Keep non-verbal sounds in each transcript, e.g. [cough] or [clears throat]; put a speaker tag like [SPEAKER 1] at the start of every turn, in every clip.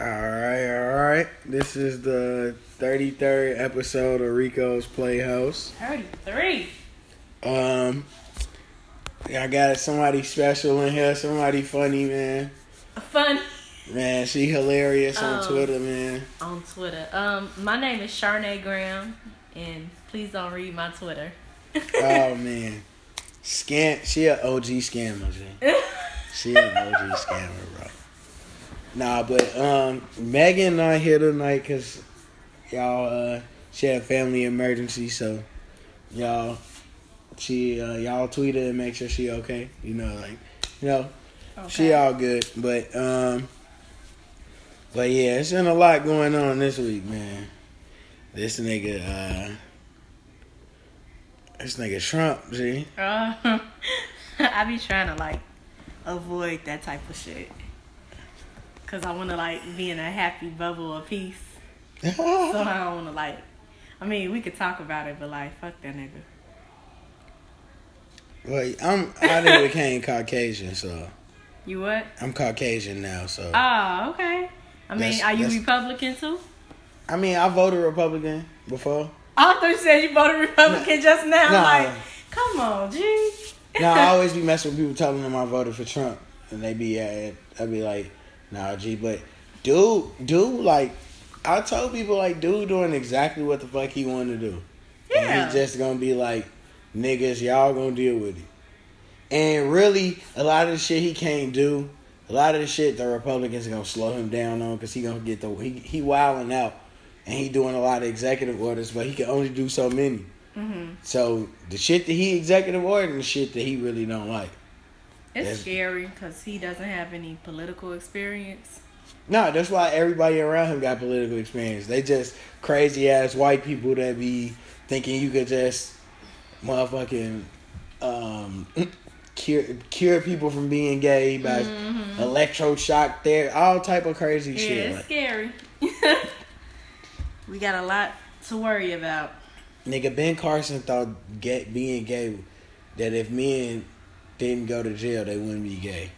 [SPEAKER 1] All right, all right. This is the 33rd episode of Rico's Playhouse.
[SPEAKER 2] 33.
[SPEAKER 1] Um, I got somebody special in here, somebody funny, man.
[SPEAKER 2] Fun
[SPEAKER 1] Man, she hilarious on
[SPEAKER 2] Oh.
[SPEAKER 1] Twitter, man.
[SPEAKER 2] on Twitter. Um, my name is Sharnay Graham, and please don't read my Twitter.
[SPEAKER 1] Oh [laughs] man, scam. She a OG scammer, G. [laughs] She an OG scammer, bro. Nah, but um, Megan not here tonight because y'all uh she had a family emergency, so y'all she uh y'all tweeted and make sure she okay. You know, like you know she all good, but um, but yeah, it's been a lot going on this week, man. This nigga, uh, this nigga Trump, G.
[SPEAKER 2] Uh, [laughs] I be trying to like avoid that type of shit. Cause I wanna like be in a happy bubble of peace. [laughs] So I don't wanna like I mean we could talk about it, but like fuck that nigga.
[SPEAKER 1] Well, I'm I done became Caucasian, so
[SPEAKER 2] You what?
[SPEAKER 1] I'm Caucasian now. So
[SPEAKER 2] Oh, okay. I mean,
[SPEAKER 1] That's-
[SPEAKER 2] are you Republican too?
[SPEAKER 1] I mean, I voted Republican before.
[SPEAKER 2] I thought you said you voted Republican just now.
[SPEAKER 1] Nah.
[SPEAKER 2] Like, come on, G.
[SPEAKER 1] No, I [laughs] always be messing with people telling them I voted for Trump, and they be uh, I'd be like, Nah, G, but dude, dude, like I told people like dude doing exactly what the fuck he wanted to do. And
[SPEAKER 2] Yeah.
[SPEAKER 1] he's just gonna be like, niggas, y'all gonna deal with it. And really, a lot of the shit he can't do, a lot of the shit the Republicans are gonna slow him down on because he gonna get the he he wilding out, and he doing a lot of executive orders, but he can only do so many.
[SPEAKER 2] Mm-hmm.
[SPEAKER 1] So the shit that he executive ordered and the shit that he really don't like.
[SPEAKER 2] It's scary because he doesn't have any political experience.
[SPEAKER 1] No, that's why everybody around him got political experience. They just crazy ass white people that be thinking you could just motherfucking um, [clears throat] cure cure people from being gay by electroshock there, all type of crazy
[SPEAKER 2] Yeah,
[SPEAKER 1] shit.
[SPEAKER 2] it's scary. [laughs] we got a lot to worry about.
[SPEAKER 1] nigga, Ben Carson thought get being gay that if men didn't go to jail, they wouldn't be gay.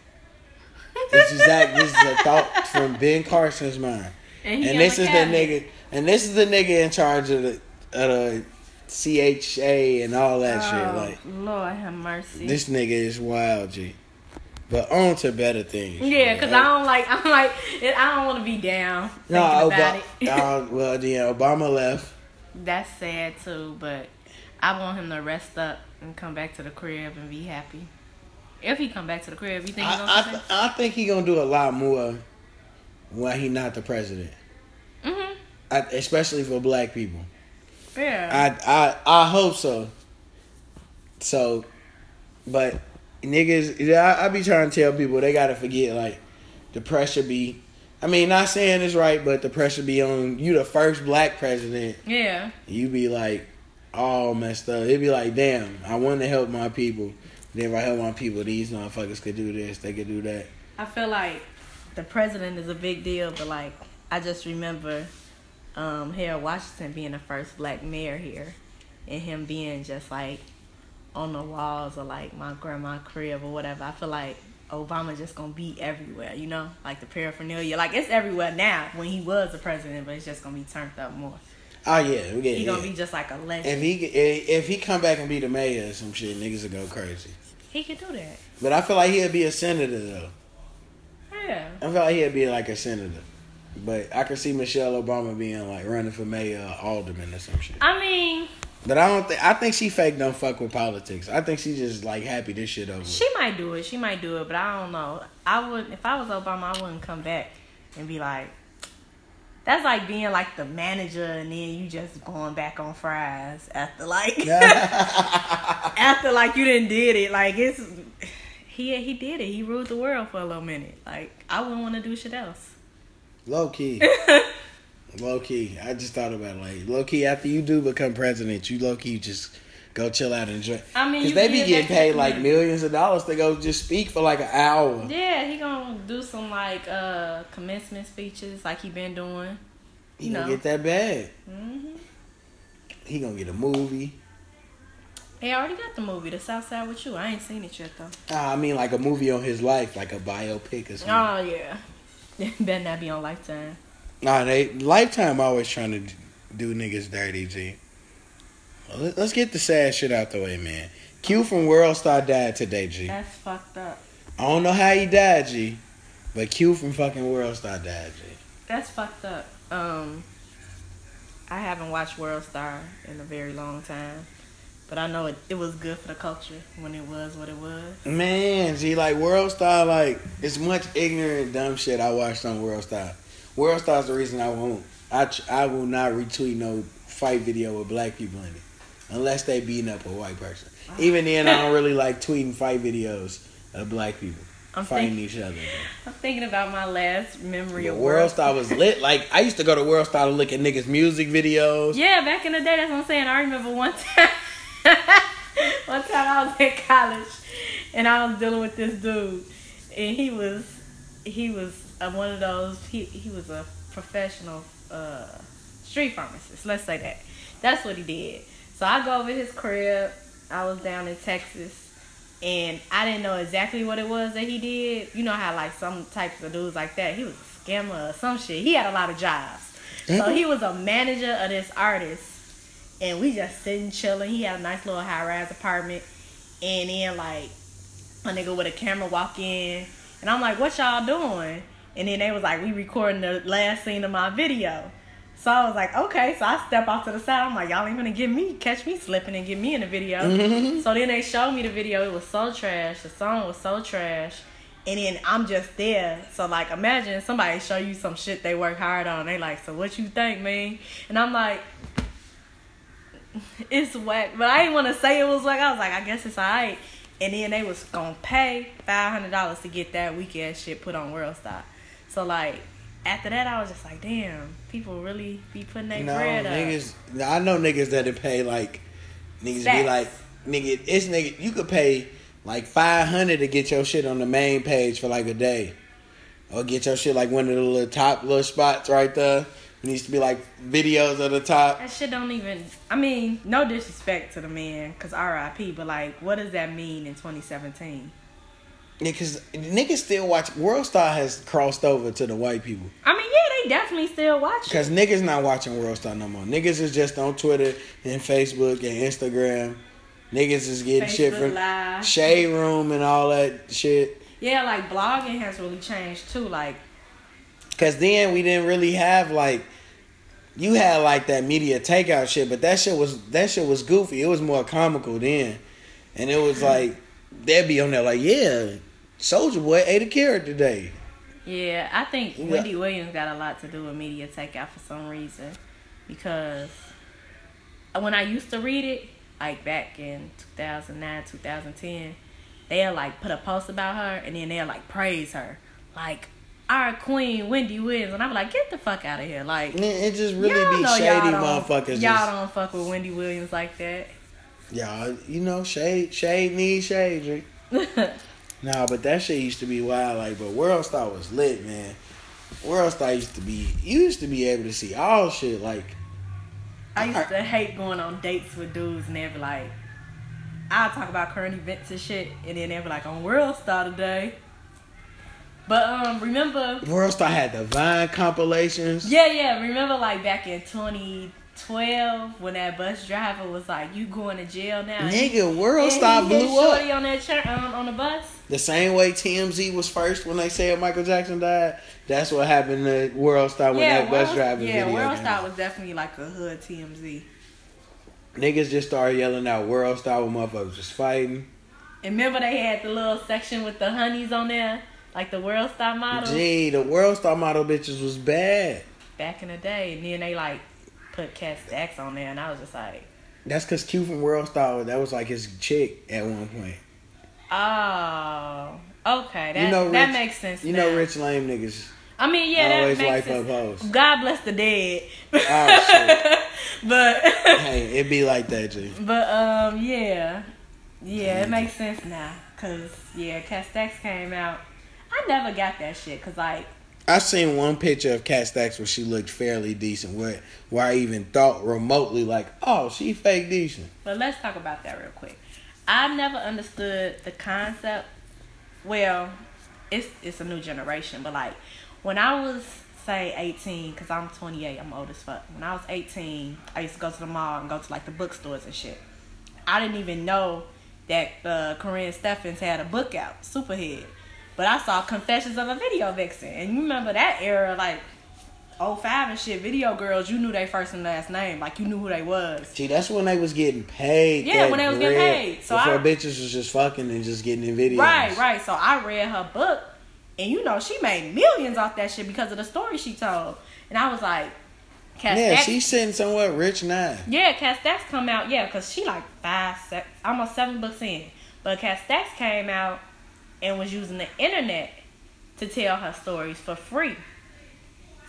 [SPEAKER 1] This is that. This is a thought from Ben Carson's mind.
[SPEAKER 2] And,
[SPEAKER 1] and this is the nigga, and this is the nigga in charge of the, of the CHA and all that shit.
[SPEAKER 2] Oh,
[SPEAKER 1] Like
[SPEAKER 2] Lord have mercy.
[SPEAKER 1] this nigga is wild, G. But on to better things.
[SPEAKER 2] yeah, because I don't like. [laughs] I'm like. I don't want to be down
[SPEAKER 1] no,
[SPEAKER 2] about it.
[SPEAKER 1] uh, [laughs] well, yeah, Obama left.
[SPEAKER 2] That's sad too, but I want him to rest up and come back to the crib and be happy. If he come back to the crib, you think he's gonna
[SPEAKER 1] I, I, th- I think he gonna do a lot more when he not the president?
[SPEAKER 2] Mhm.
[SPEAKER 1] I, especially for black people.
[SPEAKER 2] Yeah.
[SPEAKER 1] I I I hope so. So, but niggas, yeah, I, I be trying to tell people they gotta forget like the pressure be. I mean, not saying it's right, but the pressure be on you. The first black president,
[SPEAKER 2] yeah.
[SPEAKER 1] you be like all messed up. It'd be like, damn, I want to help my people. Then if I help my people, these motherfuckers could do this, they could do that.
[SPEAKER 2] I feel like the president is a big deal, but like I just remember um Harold Washington being the first black mayor here and him being just like on the walls of like my grandma crib or whatever. I feel like Obama just gonna be everywhere, you know? Like the paraphernalia. Like it's everywhere now when he was the president, but it's just gonna be turned up more.
[SPEAKER 1] Oh yeah, yeah.
[SPEAKER 2] He gonna
[SPEAKER 1] yeah.
[SPEAKER 2] be just like a
[SPEAKER 1] If
[SPEAKER 2] legend.
[SPEAKER 1] he if he come back and be the mayor or some shit, niggas will go crazy.
[SPEAKER 2] He could do that.
[SPEAKER 1] But I feel like he'll be a senator though.
[SPEAKER 2] Yeah.
[SPEAKER 1] I feel like he'd be like a senator. But I could see Michelle Obama being like running for mayor or alderman or some shit.
[SPEAKER 2] I mean,
[SPEAKER 1] But I don't think I think she fake don't fuck with politics. I think she just like happy this shit over.
[SPEAKER 2] She might do it. She might do it, but I don't know. I wouldn't if I was Obama, I wouldn't come back and be like. That's like being like the manager, and then you just going back on fries after like [laughs] [laughs] after like you didn't did it. Like it's he he did it. He ruled the world for a little minute. Like I wouldn't want to do shit else.
[SPEAKER 1] Low key. low [laughs] key. I just thought about it, like low key after you do become president, you low key just go chill out and enjoy.
[SPEAKER 2] I mean,
[SPEAKER 1] Cause they be getting paid like millions of dollars to go just speak for like an hour.
[SPEAKER 2] Yeah, he gonna do some like uh commencement speeches like he been doing.
[SPEAKER 1] He
[SPEAKER 2] You
[SPEAKER 1] gonna
[SPEAKER 2] know.
[SPEAKER 1] get that bag.
[SPEAKER 2] hmm
[SPEAKER 1] He gonna get a movie.
[SPEAKER 2] Hey, I already got the movie, The South Side with You. I ain't seen it yet though.
[SPEAKER 1] Ah, I mean, like a movie on his life, like a biopic or something.
[SPEAKER 2] Oh yeah, [laughs] better not be on Lifetime.
[SPEAKER 1] Nah, they Lifetime always trying to do niggas dirty, G. Let's get the sad shit out the way, man. Q from World Star died today, G.
[SPEAKER 2] That's fucked up.
[SPEAKER 1] I don't know how he died, G. But Q from fucking World Star died, G.
[SPEAKER 2] That's fucked up. Um, I haven't watched World Star in a very long time, but I know it, it was good for the culture when it was what it was.
[SPEAKER 1] Man, G, like World Star, like it's much ignorant, dumb shit I watched on World Star. World Star's the reason I won't. I I will not retweet no fight video with black people in it, unless they beating up a white person. Even then, I don't [laughs] really like tweeting fight videos of black people
[SPEAKER 2] I'm,
[SPEAKER 1] fighting
[SPEAKER 2] think,
[SPEAKER 1] each other.
[SPEAKER 2] I'm thinking about my last memory
[SPEAKER 1] The
[SPEAKER 2] of
[SPEAKER 1] World Star was lit. Like I used to go to World Star to look at niggas' music videos.
[SPEAKER 2] Yeah, back in the day, that's what I'm saying. I remember one time, [laughs] one time I was in college, and I was dealing with this dude, and he was, he was uh, one of those. He he was a professional uh, street pharmacist. Let's say that. That's what he did. So I go over his crib. I was down in Texas. And I didn't know exactly what it was that he did. You know how like some types of dudes like that. He was a scammer or some shit. He had a lot of jobs. So he was a manager of this artist, and we just sitting chilling. He had a nice little high rise apartment, and then like a nigga with a camera walk in, and I'm like, "What y'all doing?" And then they was like, "We recording the last scene of my video." So I was like, "Okay." So I step off to the side. I'm like, "Y'all ain't gonna get me, catch me slipping and get me in the video." Mm-hmm. So then they showed me the video. It was so trash. The song was so trash. And then I'm just there. So like imagine somebody show you some shit they work hard on. They like, so what you think, man? And I'm like, [laughs] it's whack. But I didn't want to say it was whack. I was like, I guess it's alright. And then they was gonna pay five hundred dollars to get that weak ass shit put on World Star. So like after that I was just like, damn, people really be putting their
[SPEAKER 1] No,
[SPEAKER 2] bread up.
[SPEAKER 1] niggas. I know niggas that'll pay like niggas be like nigga. It's nigga. You could pay like five hundred to get your shit on the main page for like a day, or get your shit like one of the little top little spots right there. It needs to be like videos at the top.
[SPEAKER 2] That shit don't even. I mean, no disrespect to the man, cause R.I.P. But like, what does that mean in 2017?
[SPEAKER 1] Because niggas still watch. World Star has crossed over to the white people.
[SPEAKER 2] I mean, yeah, they definitely still watch.
[SPEAKER 1] Because niggas not watching World Star no more. Niggas is just on Twitter and Facebook and Instagram. Niggas is getting shit from
[SPEAKER 2] Live.
[SPEAKER 1] Shade Room and all that shit.
[SPEAKER 2] Yeah, like blogging has really changed too. Like,
[SPEAKER 1] Cause then we didn't really have like you had like that media takeout shit, but that shit was that shit was goofy. It was more comical then. And it was hmm. like they'd be on there like, yeah, Soulja Boy ate a carrot today.
[SPEAKER 2] yeah, I think
[SPEAKER 1] Yeah.
[SPEAKER 2] Wendy Williams got a lot to do with media takeout for some reason, because when I used to read it, like back in 2009, 2010, they'll like put a post about her and then they'll like praise her, like our queen Wendy Williams, and I'm like, get the fuck out of here, like.
[SPEAKER 1] It just really be shady
[SPEAKER 2] y'all
[SPEAKER 1] motherfuckers.
[SPEAKER 2] Y'all
[SPEAKER 1] just,
[SPEAKER 2] don't fuck with Wendy Williams like that.
[SPEAKER 1] Y'all, you know, shade shade needs shade. [laughs] Nah, but that shit used to be wild. Like, but World Star was lit, man. World Star used to be. You used to be able to see all shit. Like,
[SPEAKER 2] I used to hate going on dates with dudes and they'd be like, I'll talk about current events and shit, and then they'd be like, on World Star today. But um, remember,
[SPEAKER 1] World Star had the Vine compilations.
[SPEAKER 2] yeah, yeah, remember like back in 2012 when that bus driver was like, "You going to jail now?"
[SPEAKER 1] Nigga, World Star blew up.
[SPEAKER 2] On that chur- um, on the bus.
[SPEAKER 1] The same way TMZ was first when they said Michael Jackson died. That's what happened to World Star when
[SPEAKER 2] yeah,
[SPEAKER 1] that bus
[SPEAKER 2] World,
[SPEAKER 1] driver
[SPEAKER 2] yeah,
[SPEAKER 1] video
[SPEAKER 2] World Star was definitely like a hood TMZ.
[SPEAKER 1] Niggas just started yelling out World Star when motherfuckers was fighting.
[SPEAKER 2] And remember they had the little section with the honeys on there, like the World Star model.
[SPEAKER 1] Gee, the World Star model bitches was bad.
[SPEAKER 2] back in the day, and then they like put Kat Stacks on there, and I was just like,
[SPEAKER 1] That's cause Q from World Star, that was like his chick at one point.
[SPEAKER 2] oh, okay, that
[SPEAKER 1] You know
[SPEAKER 2] that
[SPEAKER 1] Rich-
[SPEAKER 2] makes sense.
[SPEAKER 1] You
[SPEAKER 2] now.
[SPEAKER 1] know Rich Lame niggas
[SPEAKER 2] I mean, yeah, that
[SPEAKER 1] always
[SPEAKER 2] makes
[SPEAKER 1] wipe
[SPEAKER 2] sense.
[SPEAKER 1] up hoes.
[SPEAKER 2] God bless the dead.
[SPEAKER 1] Oh, shit. [laughs]
[SPEAKER 2] but [laughs]
[SPEAKER 1] Hey, it be like that, G.
[SPEAKER 2] but um yeah, yeah, it makes sense now. Cause yeah, Stacks came out. I never got that shit. Cause like
[SPEAKER 1] I seen one picture of Kat Stacks where she looked fairly decent, where where I even thought remotely like, oh, she fake decent.
[SPEAKER 2] But let's talk about that real quick. I never understood the concept. Well, it's it's a new generation, but like when I was say 18, because I'm 28, I'm old as fuck. When I was 18, I used to go to the mall and go to like the bookstores and shit. I didn't even know that uh, Karrine Steffans had a book out, Superhead. But I saw Confessions of a Video Vixen. And you remember that era, like 05 and shit, video girls, you knew their first and last name. Like you knew who they was.
[SPEAKER 1] See, that's when they was getting paid.
[SPEAKER 2] Yeah, when they was getting paid. So
[SPEAKER 1] before
[SPEAKER 2] I-
[SPEAKER 1] bitches was just fucking and just getting in videos.
[SPEAKER 2] Right, right. So I read her book, and you know she made millions off that shit because of the story she told. And I was like, Cass
[SPEAKER 1] Yeah,
[SPEAKER 2] Dax-
[SPEAKER 1] she's sitting somewhere rich now.
[SPEAKER 2] yeah, Dax come out, yeah, cause she like five, six, almost seven books in. But Kat Stacks came out and was using the internet to tell her stories for free.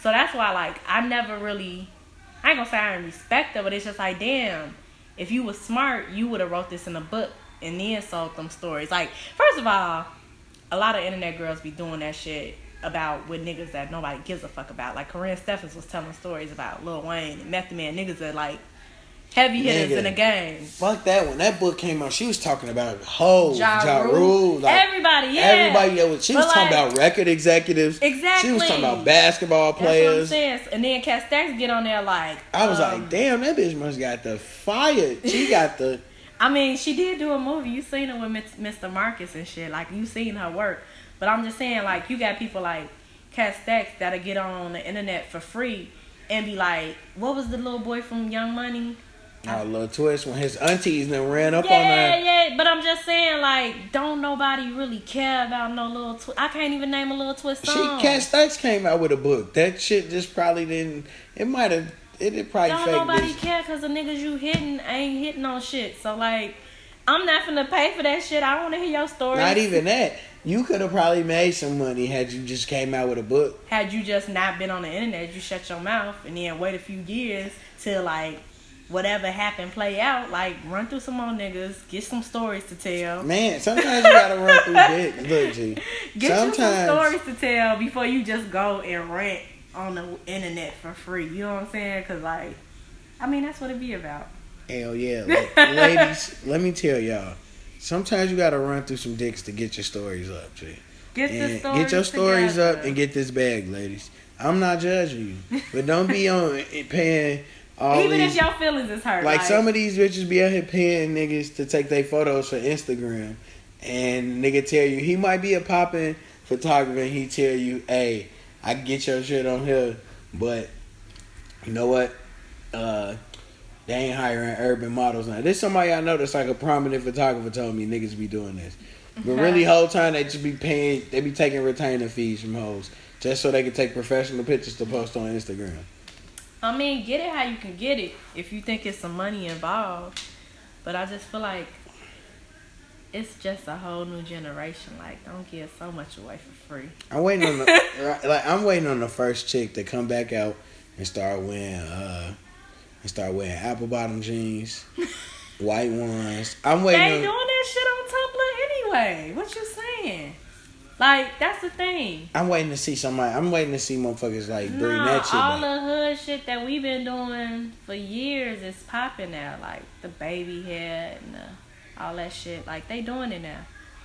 [SPEAKER 2] So that's why, like, I never really, I ain't gonna say I didn't respect her, but it's just like, damn, if you was smart, you would have wrote this in a book and then sold them stories. Like, first of all, a lot of internet girls be doing that shit about with niggas that nobody gives a fuck about. Like Karrine Steffans was telling stories about Lil Wayne and Method Man niggas that like heavy hitters
[SPEAKER 1] Nigga.
[SPEAKER 2] in the game.
[SPEAKER 1] Fuck that. When that book came out, she was talking about whole
[SPEAKER 2] Ja
[SPEAKER 1] Ja
[SPEAKER 2] Rule.
[SPEAKER 1] Rule, like
[SPEAKER 2] Everybody, yeah.
[SPEAKER 1] everybody. Was, she was
[SPEAKER 2] But,
[SPEAKER 1] talking
[SPEAKER 2] like-
[SPEAKER 1] about record executives.
[SPEAKER 2] Exactly.
[SPEAKER 1] She was talking about basketball
[SPEAKER 2] That's what I'm
[SPEAKER 1] players.
[SPEAKER 2] And then Kat Stacks get on there like
[SPEAKER 1] I was
[SPEAKER 2] um,
[SPEAKER 1] like, damn, that bitch must got the fire. She got the. [laughs]
[SPEAKER 2] I mean, she did do a movie. You seen it with Mr. Marcus and shit. Like you seen her work. But I'm just saying, like you got people like Kat Stacks that'll get on the internet for free and be like, "What was the little boy from Young Money?"
[SPEAKER 1] Oh, Lil Twist when his aunties then ran up on her.
[SPEAKER 2] Yeah, yeah. But I'm just saying, like, don't nobody really care about no little. Twi- I can't even name a Lil Twist song.
[SPEAKER 1] She. Kat Stacks came out with a book. That shit just probably didn't. It might have. It, it probably
[SPEAKER 2] Don't nobody
[SPEAKER 1] bitch.
[SPEAKER 2] care because the niggas you hitting ain't hitting on shit. So like, I'm not finna pay for that shit. I don't want to hear your story.
[SPEAKER 1] Not even that. You could have probably made some money had you just came out with a book.
[SPEAKER 2] Had you just not been on the internet, you shut your mouth and then wait a few years till like whatever happened play out. Like run through some more niggas, get some stories to tell.
[SPEAKER 1] Man, sometimes you gotta run through [laughs] dick. Look, G.
[SPEAKER 2] Get you some
[SPEAKER 1] sometimes
[SPEAKER 2] stories to tell before you just go and rant on the internet for free. You know what I'm saying? Cause like, I mean that's what it be about.
[SPEAKER 1] Hell yeah. [laughs] Ladies, let me tell y'all. Sometimes you gotta run through some dicks to get your stories up, G.
[SPEAKER 2] Get the
[SPEAKER 1] And
[SPEAKER 2] stories
[SPEAKER 1] get your stories
[SPEAKER 2] together.
[SPEAKER 1] up and get this bag, ladies. I'm not judging you. But don't be [laughs] on it paying all
[SPEAKER 2] Even
[SPEAKER 1] these
[SPEAKER 2] if your feelings is hurt.
[SPEAKER 1] like some of these bitches be out here paying niggas to take their photos for Instagram, and nigga tell you he might be a popping photographer. and He tell you, hey, I can get your shit on here, but you know what? Uh, they ain't hiring urban models now. There's somebody I know that's like a prominent photographer told me niggas be doing this, but really whole time they just be paying. They be taking retainer fees from hoes just so they can take professional pictures to post on Instagram.
[SPEAKER 2] I mean, get it how you can get it if you think it's some money involved. But I just feel like it's just a whole new generation. Like, don't give so much away for free.
[SPEAKER 1] I'm waiting on the [laughs] like I'm waiting on the first chick to come back out and start wearing uh and start wearing apple bottom jeans, [laughs] white ones. I'm waiting.
[SPEAKER 2] They
[SPEAKER 1] waiting
[SPEAKER 2] doing that shit on Tumblr anyway. What you saying? Like, that's the thing.
[SPEAKER 1] I'm waiting to see somebody. I'm waiting to see motherfuckers like bring
[SPEAKER 2] No,
[SPEAKER 1] that shit
[SPEAKER 2] all
[SPEAKER 1] back.
[SPEAKER 2] the hood shit that we've been doing for years is popping now. Like the baby hair and the, all that shit. Like they doing it now.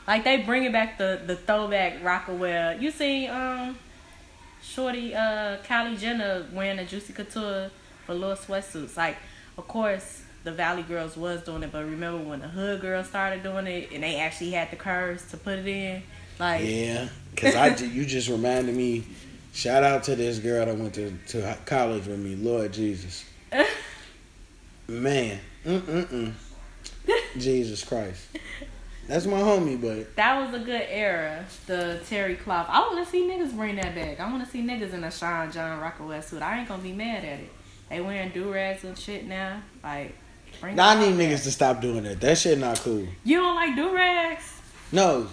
[SPEAKER 2] Like they bringing back the the throwback Rocawear. You see, um, Shorty, uh, Kylie Jenner wearing the Juicy Couture for little sweatsuits. Like, of course. The Valley Girls was doing it, but remember when the Hood Girls started doing it, and they actually had the curves to put it in. Like,
[SPEAKER 1] Yeah, [laughs] cause I you just reminded me. Shout out to this girl that went to to college with me. Lord Jesus, [laughs] man, mm mm mm. Jesus Christ, that's my homie, but
[SPEAKER 2] That was a good era, the Terry Cloth. I want to see niggas bring that back. I want to see niggas in a Sean John Rocawear suit. I ain't gonna be mad at it. They wearing do rags and shit now. Like, bring
[SPEAKER 1] Nah, I need niggas
[SPEAKER 2] back.
[SPEAKER 1] to stop doing that. That shit not cool.
[SPEAKER 2] You don't like do rags?
[SPEAKER 1] No,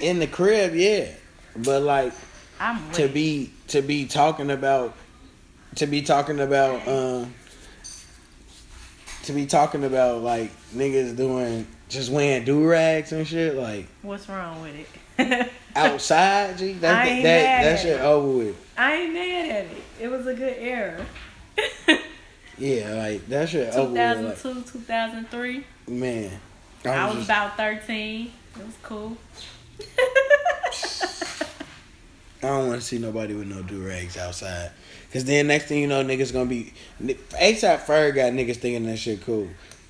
[SPEAKER 1] in the crib, yeah, but like
[SPEAKER 2] I'm
[SPEAKER 1] to be to be talking about to be talking about um to be talking about like niggas doing just wearing do rags and shit like
[SPEAKER 2] What's wrong with it? [laughs]
[SPEAKER 1] outside. G,
[SPEAKER 2] I
[SPEAKER 1] that that that
[SPEAKER 2] at
[SPEAKER 1] shit
[SPEAKER 2] it.
[SPEAKER 1] over with.
[SPEAKER 2] I ain't mad at it. It was a good era. [laughs]
[SPEAKER 1] Yeah, like that shit over with.
[SPEAKER 2] 2002, 2003.
[SPEAKER 1] Like, man,
[SPEAKER 2] I was
[SPEAKER 1] just-
[SPEAKER 2] about 13. It was cool. [laughs]
[SPEAKER 1] I don't want to see nobody with no do rags outside. Cause then next thing you know, niggas gonna be ASAP Ferg got niggas thinking that shit cool.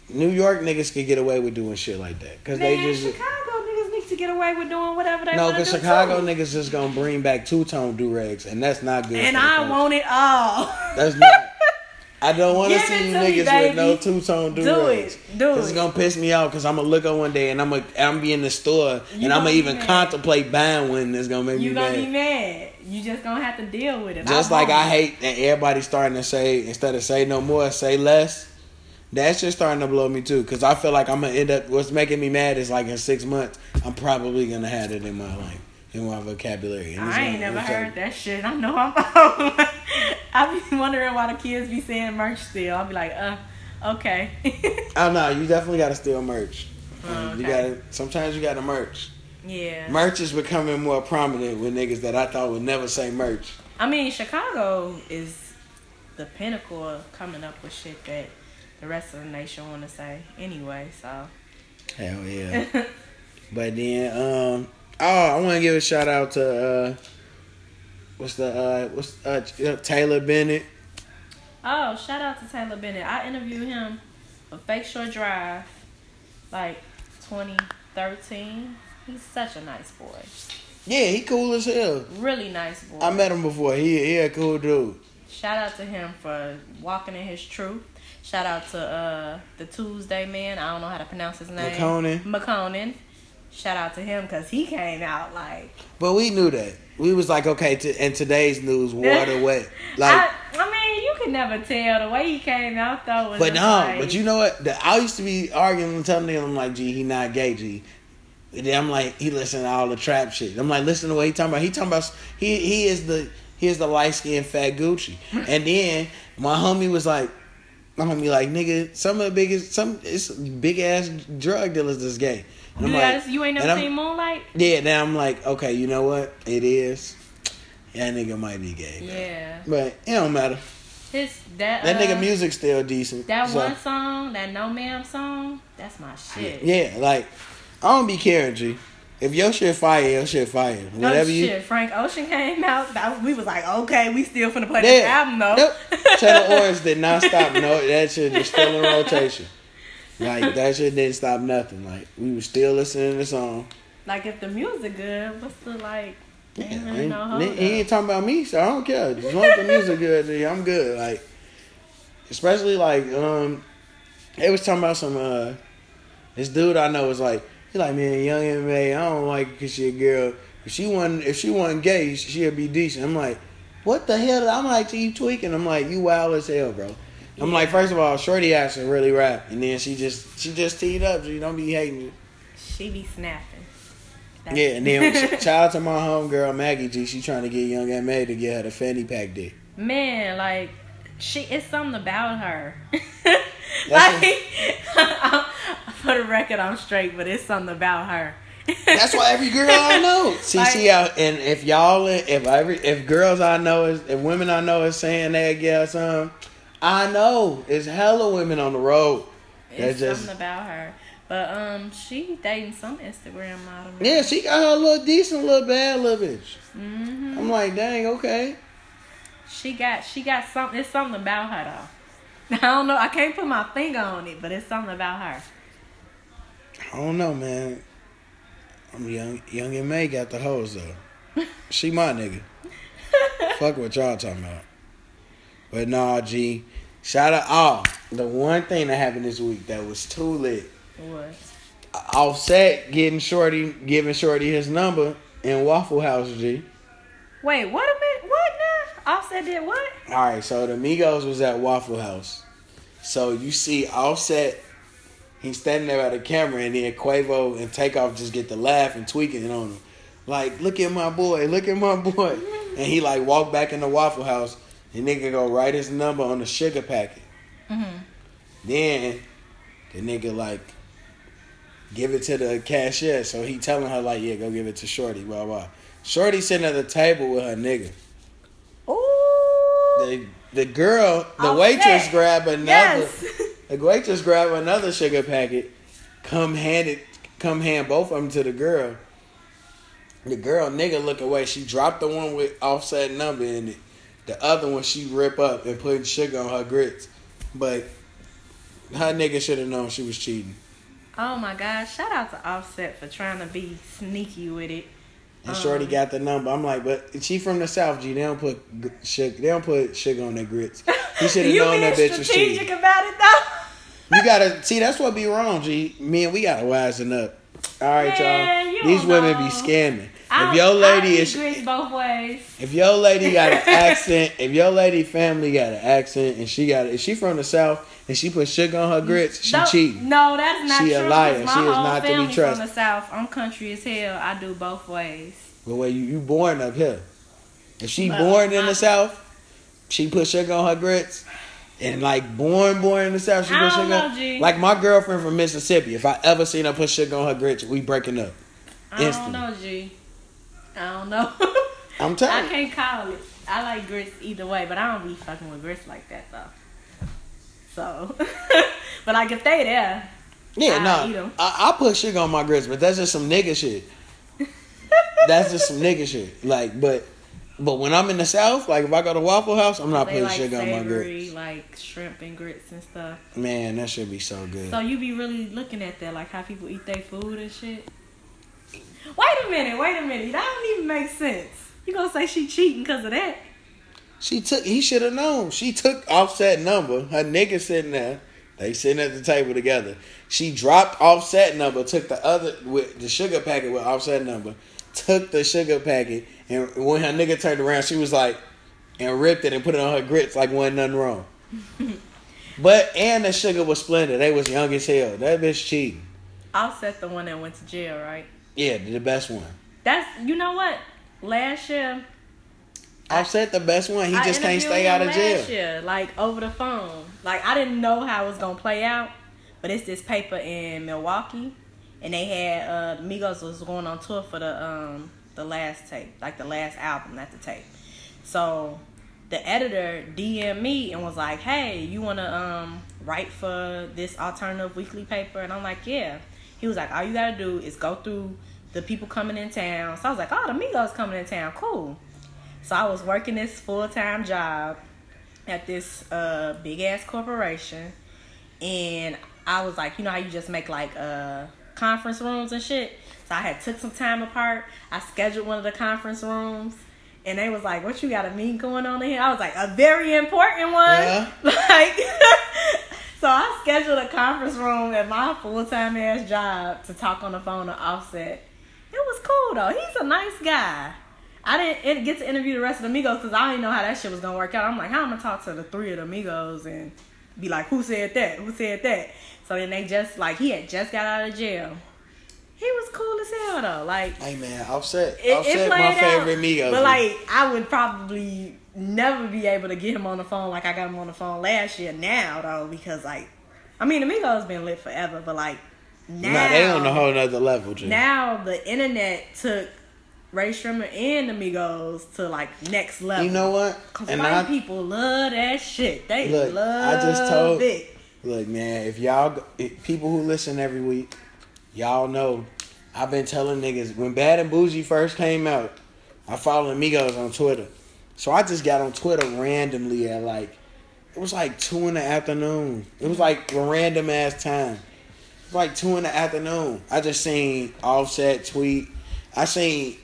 [SPEAKER 1] New York niggas can get away with doing shit like that. Cause they just
[SPEAKER 2] Chicago niggas need to get away with doing whatever they
[SPEAKER 1] no.
[SPEAKER 2] want to
[SPEAKER 1] Cause. Chicago
[SPEAKER 2] too.
[SPEAKER 1] niggas just gonna bring back two tone do rags, and that's not good.
[SPEAKER 2] And I want it all.
[SPEAKER 1] That's not. [laughs] I don't want to see you
[SPEAKER 2] me,
[SPEAKER 1] niggas with no two tone do
[SPEAKER 2] Do
[SPEAKER 1] rags.
[SPEAKER 2] it. Do
[SPEAKER 1] It's gonna piss me off because I'm gonna look up one day and I'm gonna I'm be in the store
[SPEAKER 2] You
[SPEAKER 1] and I'm
[SPEAKER 2] gonna
[SPEAKER 1] even
[SPEAKER 2] mad.
[SPEAKER 1] contemplate buying one. That's gonna make me mad.
[SPEAKER 2] You
[SPEAKER 1] me
[SPEAKER 2] gonna
[SPEAKER 1] mad.
[SPEAKER 2] be mad. You just gonna have to deal with it.
[SPEAKER 1] Just like
[SPEAKER 2] want
[SPEAKER 1] I hate that everybody's starting to say instead of say no more, say less. That's just starting to blow me too, cause I feel like I'm gonna end up. What's making me mad is like in six months, I'm probably gonna have it in my life, in my vocabulary. And
[SPEAKER 2] I ain't never heard
[SPEAKER 1] like-
[SPEAKER 2] that shit. I know I'm. [laughs] old. I be wondering why the kids be saying merch still. I'll be like, uh, okay. [laughs]
[SPEAKER 1] Oh no, you definitely gotta steal merch.
[SPEAKER 2] Oh,
[SPEAKER 1] You gotta. Sometimes you gotta merch.
[SPEAKER 2] yeah.
[SPEAKER 1] Merch is becoming more prominent with niggas that I thought would never say merch.
[SPEAKER 2] I mean, Chicago is the pinnacle of coming up with shit that the rest of the nation want to say anyway. So.
[SPEAKER 1] Hell yeah. [laughs] but then, um, oh, I want to give a shout out to uh, what's the uh, what's uh, Taylor Bennett.
[SPEAKER 2] Oh, shout out to Taylor Bennett. I interviewed him for Fake Shore Drive, like 2013. He's such a nice boy.
[SPEAKER 1] Yeah, he cool as hell.
[SPEAKER 2] Really nice boy.
[SPEAKER 1] I met him before. He he a cool dude.
[SPEAKER 2] Shout out to him for walking in his truth. Shout out to uh the Tuesday man. I don't know how to pronounce his name.
[SPEAKER 1] Makonnen.
[SPEAKER 2] Makonnen. Shout out to him because he came out like.
[SPEAKER 1] But we knew that. We was like, okay, to, in today's news, water [laughs] wet. Like,
[SPEAKER 2] I, I mean, you can never tell the way he came out though.
[SPEAKER 1] But no,
[SPEAKER 2] like,
[SPEAKER 1] but you know what? The, I used to be arguing and telling him, I'm like, gee, he not gay, gee. And then I'm like, he listen to all the trap shit. I'm like, listen to what he talking about. He talking about he he is the he is the light skinned fat Gucci. [laughs] And then my homie was like, my homie like, nigga, some of the biggest some it's big ass drug dealers that's gay. And
[SPEAKER 2] You,
[SPEAKER 1] like,
[SPEAKER 2] guys, you ain't never seen Moonlight?
[SPEAKER 1] Yeah, then I'm like, okay, you know what? It is. That nigga might be gay.
[SPEAKER 2] Yeah.
[SPEAKER 1] But it don't matter.
[SPEAKER 2] His that
[SPEAKER 1] That
[SPEAKER 2] uh,
[SPEAKER 1] nigga music still decent.
[SPEAKER 2] That
[SPEAKER 1] so-
[SPEAKER 2] one song, that No Ma'am song, that's my shit.
[SPEAKER 1] Yeah, like I don't be caring, G. If your shit fire, your shit fire. Whatever you.
[SPEAKER 2] Oh, shit, Frank Ocean came out. That, we was like, okay, we still finna play
[SPEAKER 1] Yeah.
[SPEAKER 2] this album though.
[SPEAKER 1] Nope. Taylor [laughs] Orange did not stop. No, that shit is still in [laughs] rotation. Like that shit didn't stop nothing. Like we was still listening to the song.
[SPEAKER 2] like if the music good, what's the like?
[SPEAKER 1] Yeah,
[SPEAKER 2] ain't
[SPEAKER 1] I
[SPEAKER 2] really no
[SPEAKER 1] he ain't talking about me, so I don't care. As long as the music good, I'm good. Like, especially like um, they was talking about some uh, this dude I know was like he like man, Young M.A, I don't like cause she a girl. If she wasn't if she wasn't gay, she'd be decent. I'm like, what the hell? I'm like, you tweaking? I'm like, you wild as hell, bro. I'm like, first of all, Shorty asked to really rap, and then she just she just teed up. G, don't be hating. me.
[SPEAKER 2] She be snapping. That's-
[SPEAKER 1] Yeah, and then [laughs] shout out to my homegirl Maggie G. She trying to get Young M.A to get her the fanny pack dick.
[SPEAKER 2] Man, like she, it's something about her. [laughs] Like, [laughs] for the record, I'm straight, but it's something about her.
[SPEAKER 1] That's why every girl I know. See,
[SPEAKER 2] Like-
[SPEAKER 1] see, out and if y'all, if every, if girls I know is, if women I know is saying they get some, I know it's hella women on the road.
[SPEAKER 2] It's
[SPEAKER 1] That's just
[SPEAKER 2] something about her. But um, she dating some Instagram model.
[SPEAKER 1] yeah. She got her little decent, little bad little bitch.
[SPEAKER 2] hmm
[SPEAKER 1] I'm like, dang, okay.
[SPEAKER 2] She got she got something. It's something about her though. [laughs] I don't know. I can't put my finger on it, but it's something about her.
[SPEAKER 1] I don't know, man. I'm young, Young M.A got the hoes though. [laughs] She my nigga. Fuck what y'all talking about. But nah, G. Shout out. Oh, the one thing that happened this week that was too lit.
[SPEAKER 2] What?
[SPEAKER 1] Offset getting Shorty, giving Shorty his number in Waffle House, G.
[SPEAKER 2] Wait, what a minute. What now? Offset did what?
[SPEAKER 1] All right, so the Migos was at Waffle House. So you see Offset, he's standing there by the camera, and then Quavo and Takeoff just get to laugh and tweaking it on him. Like, look at my boy, look at my boy. [laughs] And he like walk back in the Waffle House, and nigga go write his number on the sugar packet.
[SPEAKER 2] Mm-hmm.
[SPEAKER 1] Then the nigga like give it to the cashier. So he telling her like, yeah, go give it to Shorty, blah blah. Shorty sitting at the table with her nigga.
[SPEAKER 2] Ooh.
[SPEAKER 1] The the girl, the
[SPEAKER 2] Offset.
[SPEAKER 1] waitress grab another
[SPEAKER 2] Yes. [laughs]
[SPEAKER 1] the waitress grab another sugar packet, come hand it come hand both of them to the girl. The girl nigga look away. She dropped the one with offset number in it. The other one she rip up and put sugar on her grits. But her nigga should have known she was cheating.
[SPEAKER 2] Oh my gosh! Shout out to Offset for trying to be sneaky with it.
[SPEAKER 1] And Shorty
[SPEAKER 2] Um,
[SPEAKER 1] got the number. I'm like, but she from the South, G. They don't put sugar. They don't put sugar on their grits. [laughs] He should have known that bitch was
[SPEAKER 2] strategic
[SPEAKER 1] cheating.
[SPEAKER 2] about it though.
[SPEAKER 1] You gotta see. That's what be wrong, G. Man, we gotta wisen up. All right,
[SPEAKER 2] Man,
[SPEAKER 1] y'all. These women
[SPEAKER 2] know.
[SPEAKER 1] be scamming. If your lady is,
[SPEAKER 2] both ways.
[SPEAKER 1] if your lady got an [laughs] accent, if your lady family got an accent, and she got, if she from the South and she put sugar on her grits, she
[SPEAKER 2] No-
[SPEAKER 1] cheating.
[SPEAKER 2] No, that's not true.
[SPEAKER 1] She a liar.
[SPEAKER 2] My
[SPEAKER 1] She is not to be trusted.
[SPEAKER 2] From the south, I'm country as hell. I do both ways.
[SPEAKER 1] But when you, you born up here, if she
[SPEAKER 2] But
[SPEAKER 1] born in the South, she put sugar on her grits. And like born, born in the South, she put sugar.
[SPEAKER 2] know.
[SPEAKER 1] Like my girlfriend from Mississippi, if I ever seen her put sugar on her grits, we breaking up.
[SPEAKER 2] I don't know, G. I don't know.
[SPEAKER 1] I'm [laughs]
[SPEAKER 2] I
[SPEAKER 1] telling you.
[SPEAKER 2] can't call it. I like grits either way, but I don't be fucking with grits like that though. So, [laughs] but like if they there,
[SPEAKER 1] Yeah,
[SPEAKER 2] I eat
[SPEAKER 1] no,
[SPEAKER 2] 'em.
[SPEAKER 1] I, I put sugar on my grits, but that's just some nigga shit. [laughs] that's just some nigga shit. Like, but, but when I'm in the South, like if I go to Waffle House, I'm not putting
[SPEAKER 2] like
[SPEAKER 1] sugar on my grits.
[SPEAKER 2] like shrimp and grits and stuff.
[SPEAKER 1] Man, that should be so good.
[SPEAKER 2] So you be really looking at that, like how people eat their food and shit. Wait a minute, wait a minute. That don't even make sense. You gonna say she cheating because of that?
[SPEAKER 1] She took. He should have known. She took offset number. Her nigga sitting there. They sitting at the table together. She dropped offset number. Took the other with the sugar packet with offset number. Took the sugar packet and when her nigga turned around, she was like, and ripped it and put it on her grits like wasn't nothing wrong. [laughs] but and the sugar was splendid. They was young as hell. That bitch cheating.
[SPEAKER 2] Offset the one that went to jail, right?
[SPEAKER 1] Yeah, the best one.
[SPEAKER 2] That's you know what? Last year,
[SPEAKER 1] Offset the best one. He
[SPEAKER 2] I
[SPEAKER 1] just can't stay out of
[SPEAKER 2] last
[SPEAKER 1] jail.
[SPEAKER 2] Year, like over the phone. Like I didn't know how it was gonna play out, but it's this paper in Milwaukee, and they had uh Migos was going on tour for the um the last tape, like the last album, not the tape. So the editor DM me and was like, "Hey, you wanna um write for this alternative weekly paper?" And I'm like, "Yeah." He was like, "All you gotta do is go through the people coming in town." So I was like, "Oh, the Migos coming in town, cool." So I was working this full time job at this uh, big ass corporation, and I was like, you know how you just make like uh, conference rooms and shit. So I had took some time apart. I scheduled one of the conference rooms, and they was like, "What you got a meeting going on in here?" I was like, "A very important one."
[SPEAKER 1] Yeah. [laughs]
[SPEAKER 2] Like, [laughs] so I scheduled a conference room at my full time ass job to talk on the phone to Offset. It was cool though. He's a nice guy. I didn't get to interview the rest of the Migos because I didn't know how that shit was gonna work out. I'm like, how am I gonna talk to the three of the Migos and be like, who said that? Who said that? So then they just like he had just got out of jail. He was cool as hell though. Like
[SPEAKER 1] Hey man, Offset.
[SPEAKER 2] it, it
[SPEAKER 1] Offset
[SPEAKER 2] played
[SPEAKER 1] my
[SPEAKER 2] out.
[SPEAKER 1] favorite Migos.
[SPEAKER 2] But like I would probably never be able to get him on the phone like I got him on the phone last year now though because like I mean the Migos been lit forever but like now
[SPEAKER 1] nah, they on a whole nother level, G.
[SPEAKER 2] now the internet took Rae Sremmurd and Amigos to like next level.
[SPEAKER 1] You know what?
[SPEAKER 2] Cause
[SPEAKER 1] And
[SPEAKER 2] white
[SPEAKER 1] I
[SPEAKER 2] people love that shit. They
[SPEAKER 1] Look,
[SPEAKER 2] love
[SPEAKER 1] I just told-
[SPEAKER 2] it.
[SPEAKER 1] look, man. If y'all, if people who listen every week, y'all know, I've been telling niggas when Bad and Boujee first came out. I followed Amigos on Twitter, so I just got on Twitter randomly at like, it was like two in the afternoon. It was like a random ass time. It was like two in the afternoon. I just seen Offset tweet. I seen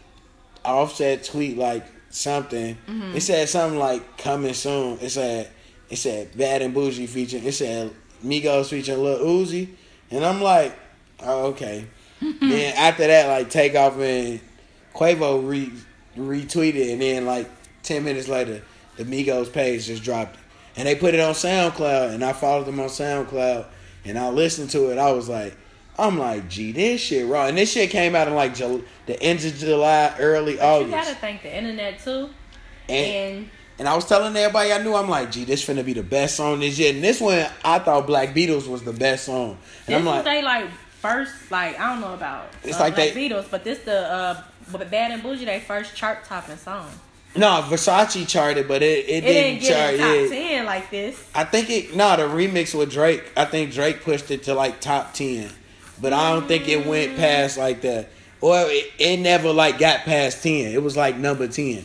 [SPEAKER 1] Offset tweet like something. Mm-hmm. It said something like coming soon. It said it said Bad and Boujee featuring. It said Migos featuring Lil Uzi, and I'm like, oh okay. [laughs] then after that, like Takeoff and Quavo re retweeted, and then like ten minutes later, the Migos page just dropped it, and they put it on SoundCloud, and I followed them on SoundCloud, and I listened to it. I was like. I'm like, gee, this shit raw. And this shit came out in like Jul- the end of July, early
[SPEAKER 2] But
[SPEAKER 1] August.
[SPEAKER 2] you gotta thank the internet too.
[SPEAKER 1] and,
[SPEAKER 2] And
[SPEAKER 1] and I was telling everybody I knew, I'm like, gee, this finna be the best song this year. And this one, I thought Black Beatles was the best song. And
[SPEAKER 2] this
[SPEAKER 1] I'm like,
[SPEAKER 2] they like first like I don't know about
[SPEAKER 1] It's
[SPEAKER 2] uh,
[SPEAKER 1] like
[SPEAKER 2] Black
[SPEAKER 1] they-
[SPEAKER 2] Beatles, but this the uh but Bad and Boujee they first chart topping song.
[SPEAKER 1] No, Versace charted, but it, it,
[SPEAKER 2] It
[SPEAKER 1] didn't
[SPEAKER 2] didn't get
[SPEAKER 1] chart.
[SPEAKER 2] in top
[SPEAKER 1] Yeah.
[SPEAKER 2] ten like this.
[SPEAKER 1] I think it, no, the remix with Drake, I think Drake pushed it to like top 10. But I don't think it went past like that. Or it, it never like got past ten. It was like number ten.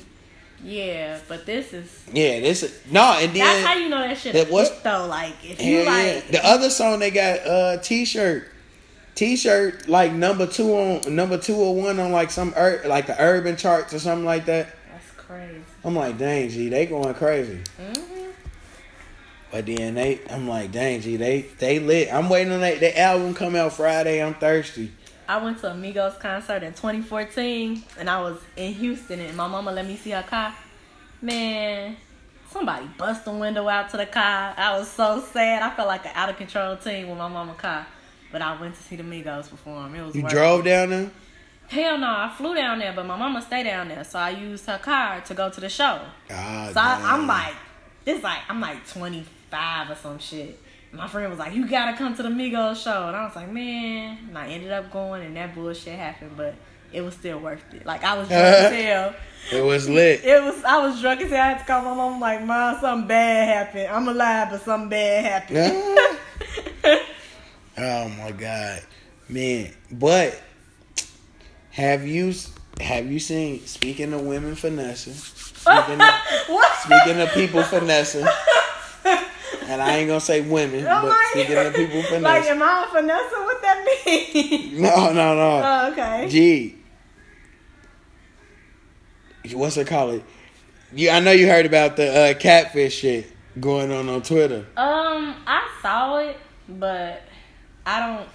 [SPEAKER 2] Yeah, but this is
[SPEAKER 1] Yeah, this is no, and then
[SPEAKER 2] that's how you know that shit
[SPEAKER 1] that was-
[SPEAKER 2] though. Like if you
[SPEAKER 1] Hell yeah.
[SPEAKER 2] like
[SPEAKER 1] The other song they got uh t-shirt. T-shirt like number 2 on number 2 or 1 on like some ur- like the urban charts or something like that.
[SPEAKER 2] Crazy.
[SPEAKER 1] I'm like, "Dang, G, they going crazy."
[SPEAKER 2] hmm
[SPEAKER 1] But then they I'm like, "Dang, G, they they lit. I'm waiting on that the album come out Friday. I'm thirsty."
[SPEAKER 2] I went to Amigos concert in 2014, and I was in Houston, and my mama let me see her car. Man, somebody bust the window out to the car. I was so sad. I felt like an out of control teen with my mama car. But I went to see the Migos perform. It was
[SPEAKER 1] You drove down there?
[SPEAKER 2] Hell no, I flew down there, but my mama stayed down there, so I used her car to go to the show.
[SPEAKER 1] Ah,
[SPEAKER 2] So I, I'm like, this like I'm like 25 or some shit. My friend was like, you gotta come to the Migos show, and I was like, man. And I ended up going, and that bullshit happened, but it was still worth it. Like I was drunk as [laughs] hell.
[SPEAKER 1] It was lit.
[SPEAKER 2] It was I was drunk as hell. I had to call my mom like, mom, something bad happened. I'm alive, but something bad happened. [laughs] [laughs]
[SPEAKER 1] oh my god, man! But have you have you seen? Speaking of women finessing, speaking of, [laughs]
[SPEAKER 2] what?
[SPEAKER 1] speaking of people finessing, [laughs] and I ain't gonna say women,
[SPEAKER 2] Oh
[SPEAKER 1] but speaking of people [laughs]
[SPEAKER 2] Like, am I a finesse? What that mean?
[SPEAKER 1] no, no, no.
[SPEAKER 2] oh, okay.
[SPEAKER 1] Gee, what's it called? You, I know you heard about the uh, catfish shit going on on Twitter.
[SPEAKER 2] Um, I saw it, but I don't.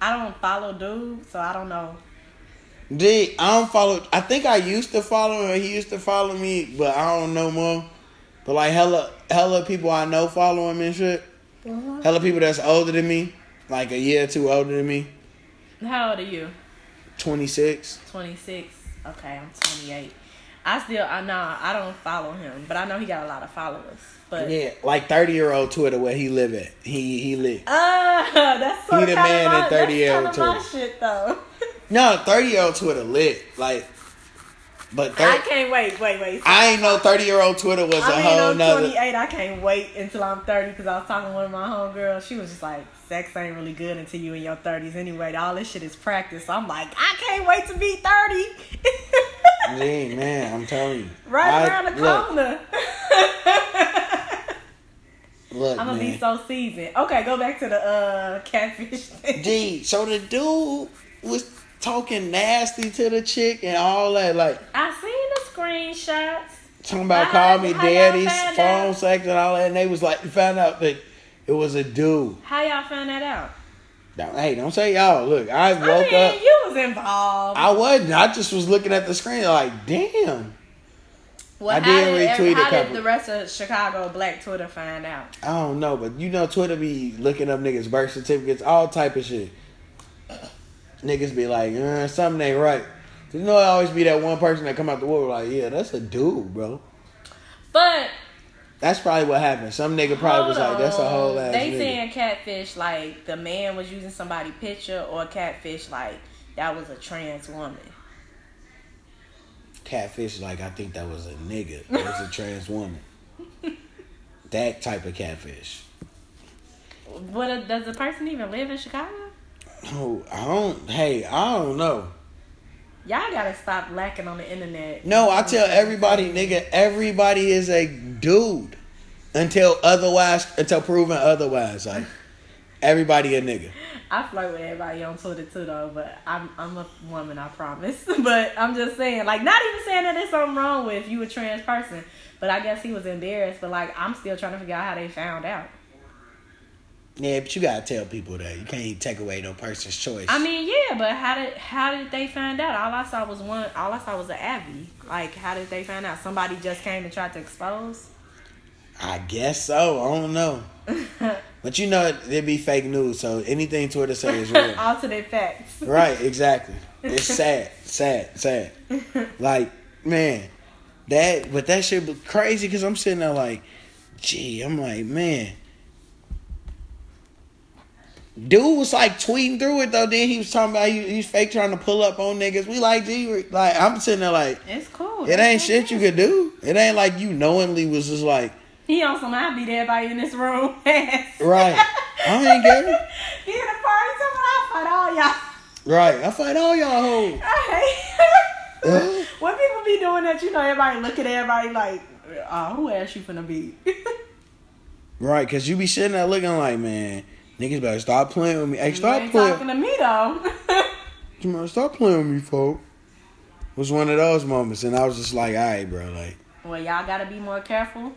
[SPEAKER 2] I don't follow dude, so I don't know.
[SPEAKER 1] Gee, I don't follow. I think I used to follow him. He used to follow me, but I don't know more. But like hella, hella people I know follow him and shit. Hella people that's older than me, like a year or two older than me.
[SPEAKER 2] How old are you?
[SPEAKER 1] Twenty six.
[SPEAKER 2] 26. Okay, I'm 28. I still, I know, I don't follow him, but I know he got a lot of followers. But
[SPEAKER 1] Yeah, like thirty year old Twitter where he live at. He he live.
[SPEAKER 2] Ah, [laughs] that's so
[SPEAKER 1] He the man in 30 year old Twitter.
[SPEAKER 2] shit though. [laughs]
[SPEAKER 1] No, thirty year old Twitter lit. Like, but 30,
[SPEAKER 2] I can't wait, wait, wait.
[SPEAKER 1] I ain't know thirty year old Twitter was a
[SPEAKER 2] I mean,
[SPEAKER 1] whole nother.
[SPEAKER 2] 28. I can't wait until I'm 30 because I was talking to one of my homegirls. She was just like, sex ain't really good until you in your 30s anyway. All this shit is practice. So I'm like, I can't wait to be 30. [laughs]
[SPEAKER 1] Yeah, man, I'm telling you.
[SPEAKER 2] right
[SPEAKER 1] I-
[SPEAKER 2] around the
[SPEAKER 1] look,
[SPEAKER 2] corner. [laughs]
[SPEAKER 1] Look,
[SPEAKER 2] I'm gonna
[SPEAKER 1] man.
[SPEAKER 2] be so seasoned. Okay, go back to the uh catfish thing.
[SPEAKER 1] Gee, so the dude was talking nasty to the chick and all that, like
[SPEAKER 2] I seen the screenshots.
[SPEAKER 1] talking about
[SPEAKER 2] How-
[SPEAKER 1] call me
[SPEAKER 2] how
[SPEAKER 1] daddy's
[SPEAKER 2] found
[SPEAKER 1] phone
[SPEAKER 2] out?
[SPEAKER 1] sex and all that, and they was like found out that it was a dude.
[SPEAKER 2] How y'all found that out?
[SPEAKER 1] Now, hey, don't say y'all. Look, I
[SPEAKER 2] I
[SPEAKER 1] woke
[SPEAKER 2] mean,
[SPEAKER 1] up.
[SPEAKER 2] you was involved.
[SPEAKER 1] I wasn't. I just was looking at the screen like, damn.
[SPEAKER 2] well,
[SPEAKER 1] I
[SPEAKER 2] how
[SPEAKER 1] did
[SPEAKER 2] did,
[SPEAKER 1] retweet a
[SPEAKER 2] how
[SPEAKER 1] couple.
[SPEAKER 2] did the rest of Chicago Black Twitter find out?
[SPEAKER 1] I don't know, but you know, Twitter be looking up niggas' birth certificates, all type of shit. Niggas be like, uh, something ain't right. You know, it always be that one person that come out the wood like, yeah, that's a dude, bro.
[SPEAKER 2] But
[SPEAKER 1] That's probably what happened. Some nigga probably was
[SPEAKER 2] hold
[SPEAKER 1] like, that's a whole ass
[SPEAKER 2] They
[SPEAKER 1] nigga.
[SPEAKER 2] saying catfish like the man was using somebody picture, or catfish like that was a trans woman.
[SPEAKER 1] Catfish, like, I think that was a nigga. It was a trans woman. [laughs] that type of catfish.
[SPEAKER 2] What does the person even live in Chicago?
[SPEAKER 1] Oh, I don't, hey, I don't know.
[SPEAKER 2] Y'all gotta stop lacking on the internet.
[SPEAKER 1] No, I tell everybody, nigga, everybody is a dude until otherwise, until proven otherwise. Like everybody a nigga.
[SPEAKER 2] I flirt with everybody on Twitter too, though. But I'm I'm a woman, I promise. [laughs] but I'm just saying, like, not even saying that there's something wrong with you a trans person. But I guess he was embarrassed. But like, I'm still trying to figure out how they found out.
[SPEAKER 1] Yeah, but you gotta tell people that you can't take away no person's choice.
[SPEAKER 2] I mean, yeah, but how did how did they find out? All I saw was one. All I saw was an Abby. Like, how did they find out? Somebody just came and tried to expose.
[SPEAKER 1] I guess so. I don't know, [laughs] but you know it'd be fake news. So anything Twitter say is real. [laughs]
[SPEAKER 2] Alternate facts.
[SPEAKER 1] right? Exactly. It's [laughs] sad, sad, sad. Like man, that but that shit was crazy because I'm sitting there like, gee, I'm like man. Dude was like tweeting through it though. Then he was talking about he, he's fake trying to pull up on niggas. We like G. Like I'm sitting there like
[SPEAKER 2] It's cool.
[SPEAKER 1] it ain't shit you could do. It ain't like you knowingly was just like
[SPEAKER 2] He on some. I beat everybody in this room. [laughs]
[SPEAKER 1] right. I ain't [laughs] get it.
[SPEAKER 2] He in the party. Someone I'll fight all y'all.
[SPEAKER 1] Right. I fight all y'all hoes.
[SPEAKER 2] I hate when people be doing that. You know, everybody look at everybody like, uh, "Who asked you finna be?" [laughs]
[SPEAKER 1] Right, cause you be sitting there looking like, man, niggas better stop playing with me. Hey, stop
[SPEAKER 2] ain't
[SPEAKER 1] playing.
[SPEAKER 2] talking to me though. [laughs]
[SPEAKER 1] Stop playing with me, folk. It was one of those moments, and I was just like, all right, bro, like.
[SPEAKER 2] well, y'all gotta be more careful.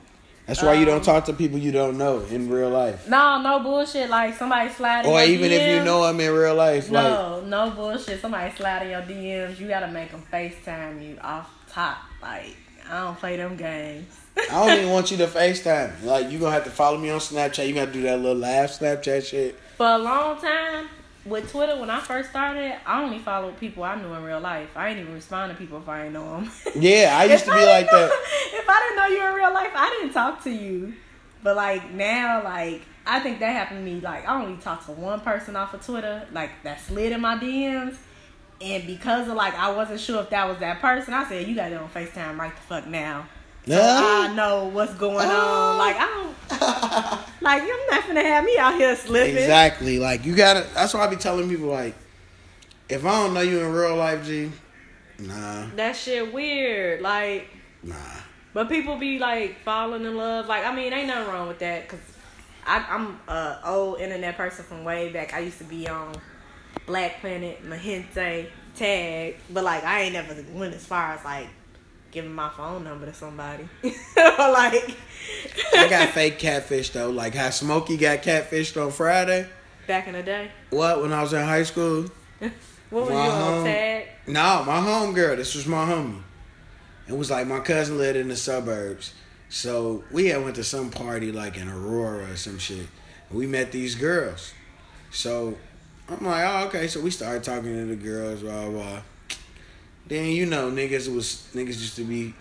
[SPEAKER 1] That's why you don't
[SPEAKER 2] Um,
[SPEAKER 1] talk to people you don't know in real life.
[SPEAKER 2] No, no bullshit. Like somebody sliding.
[SPEAKER 1] Or
[SPEAKER 2] your
[SPEAKER 1] even if you know them in real life, like
[SPEAKER 2] No, no bullshit. Somebody sliding your DMs. You gotta make them FaceTime you off top. Like I don't play them games.
[SPEAKER 1] I don't even want you to FaceTime. Like you gonna have to follow me on Snapchat. You gotta do that little laugh Snapchat shit.
[SPEAKER 2] For a long time with Twitter, when I first started, I only followed people I knew in real life. I ain't even respond to people if I ain't know them. [laughs]
[SPEAKER 1] Yeah, I used to be like that. [laughs]
[SPEAKER 2] If I didn't know you in real life, I didn't talk to you. But like now, like I think that happened to me. Like I only talked to one person off of Twitter, like that slid in my DMs. And because of like I wasn't sure if that was that person, I said you got it on Facetime right the fuck now. So
[SPEAKER 1] Yeah.
[SPEAKER 2] I know what's going
[SPEAKER 1] Oh.
[SPEAKER 2] on. Like I don't like you're not gonna have me out here slipping.
[SPEAKER 1] Exactly. Like you gotta. That's why I be telling people like, if I don't know you in real life, G, nah,
[SPEAKER 2] That shit weird. Like
[SPEAKER 1] nah.
[SPEAKER 2] But people be like falling in love. Like I mean, ain't nothing wrong with that because I'm a old internet person from way back. I used to be on Black Planet, MiGente, Tag, but like I ain't never went as far as like giving my phone number to somebody. [laughs] or like
[SPEAKER 1] I got fake catfish though. Like how Smokey got catfished on Friday.
[SPEAKER 2] back in the day.
[SPEAKER 1] What? When I was in high school? [laughs]
[SPEAKER 2] What was
[SPEAKER 1] My
[SPEAKER 2] you on
[SPEAKER 1] home-
[SPEAKER 2] Tag?
[SPEAKER 1] No, my home girl. This was my homie. It was like my cousin lived in the suburbs. So we had went to some party like in Aurora or some shit. And we met these girls. So I'm like, oh, okay. So we started talking to the girls, blah, blah. Then you know, niggas was niggas used to be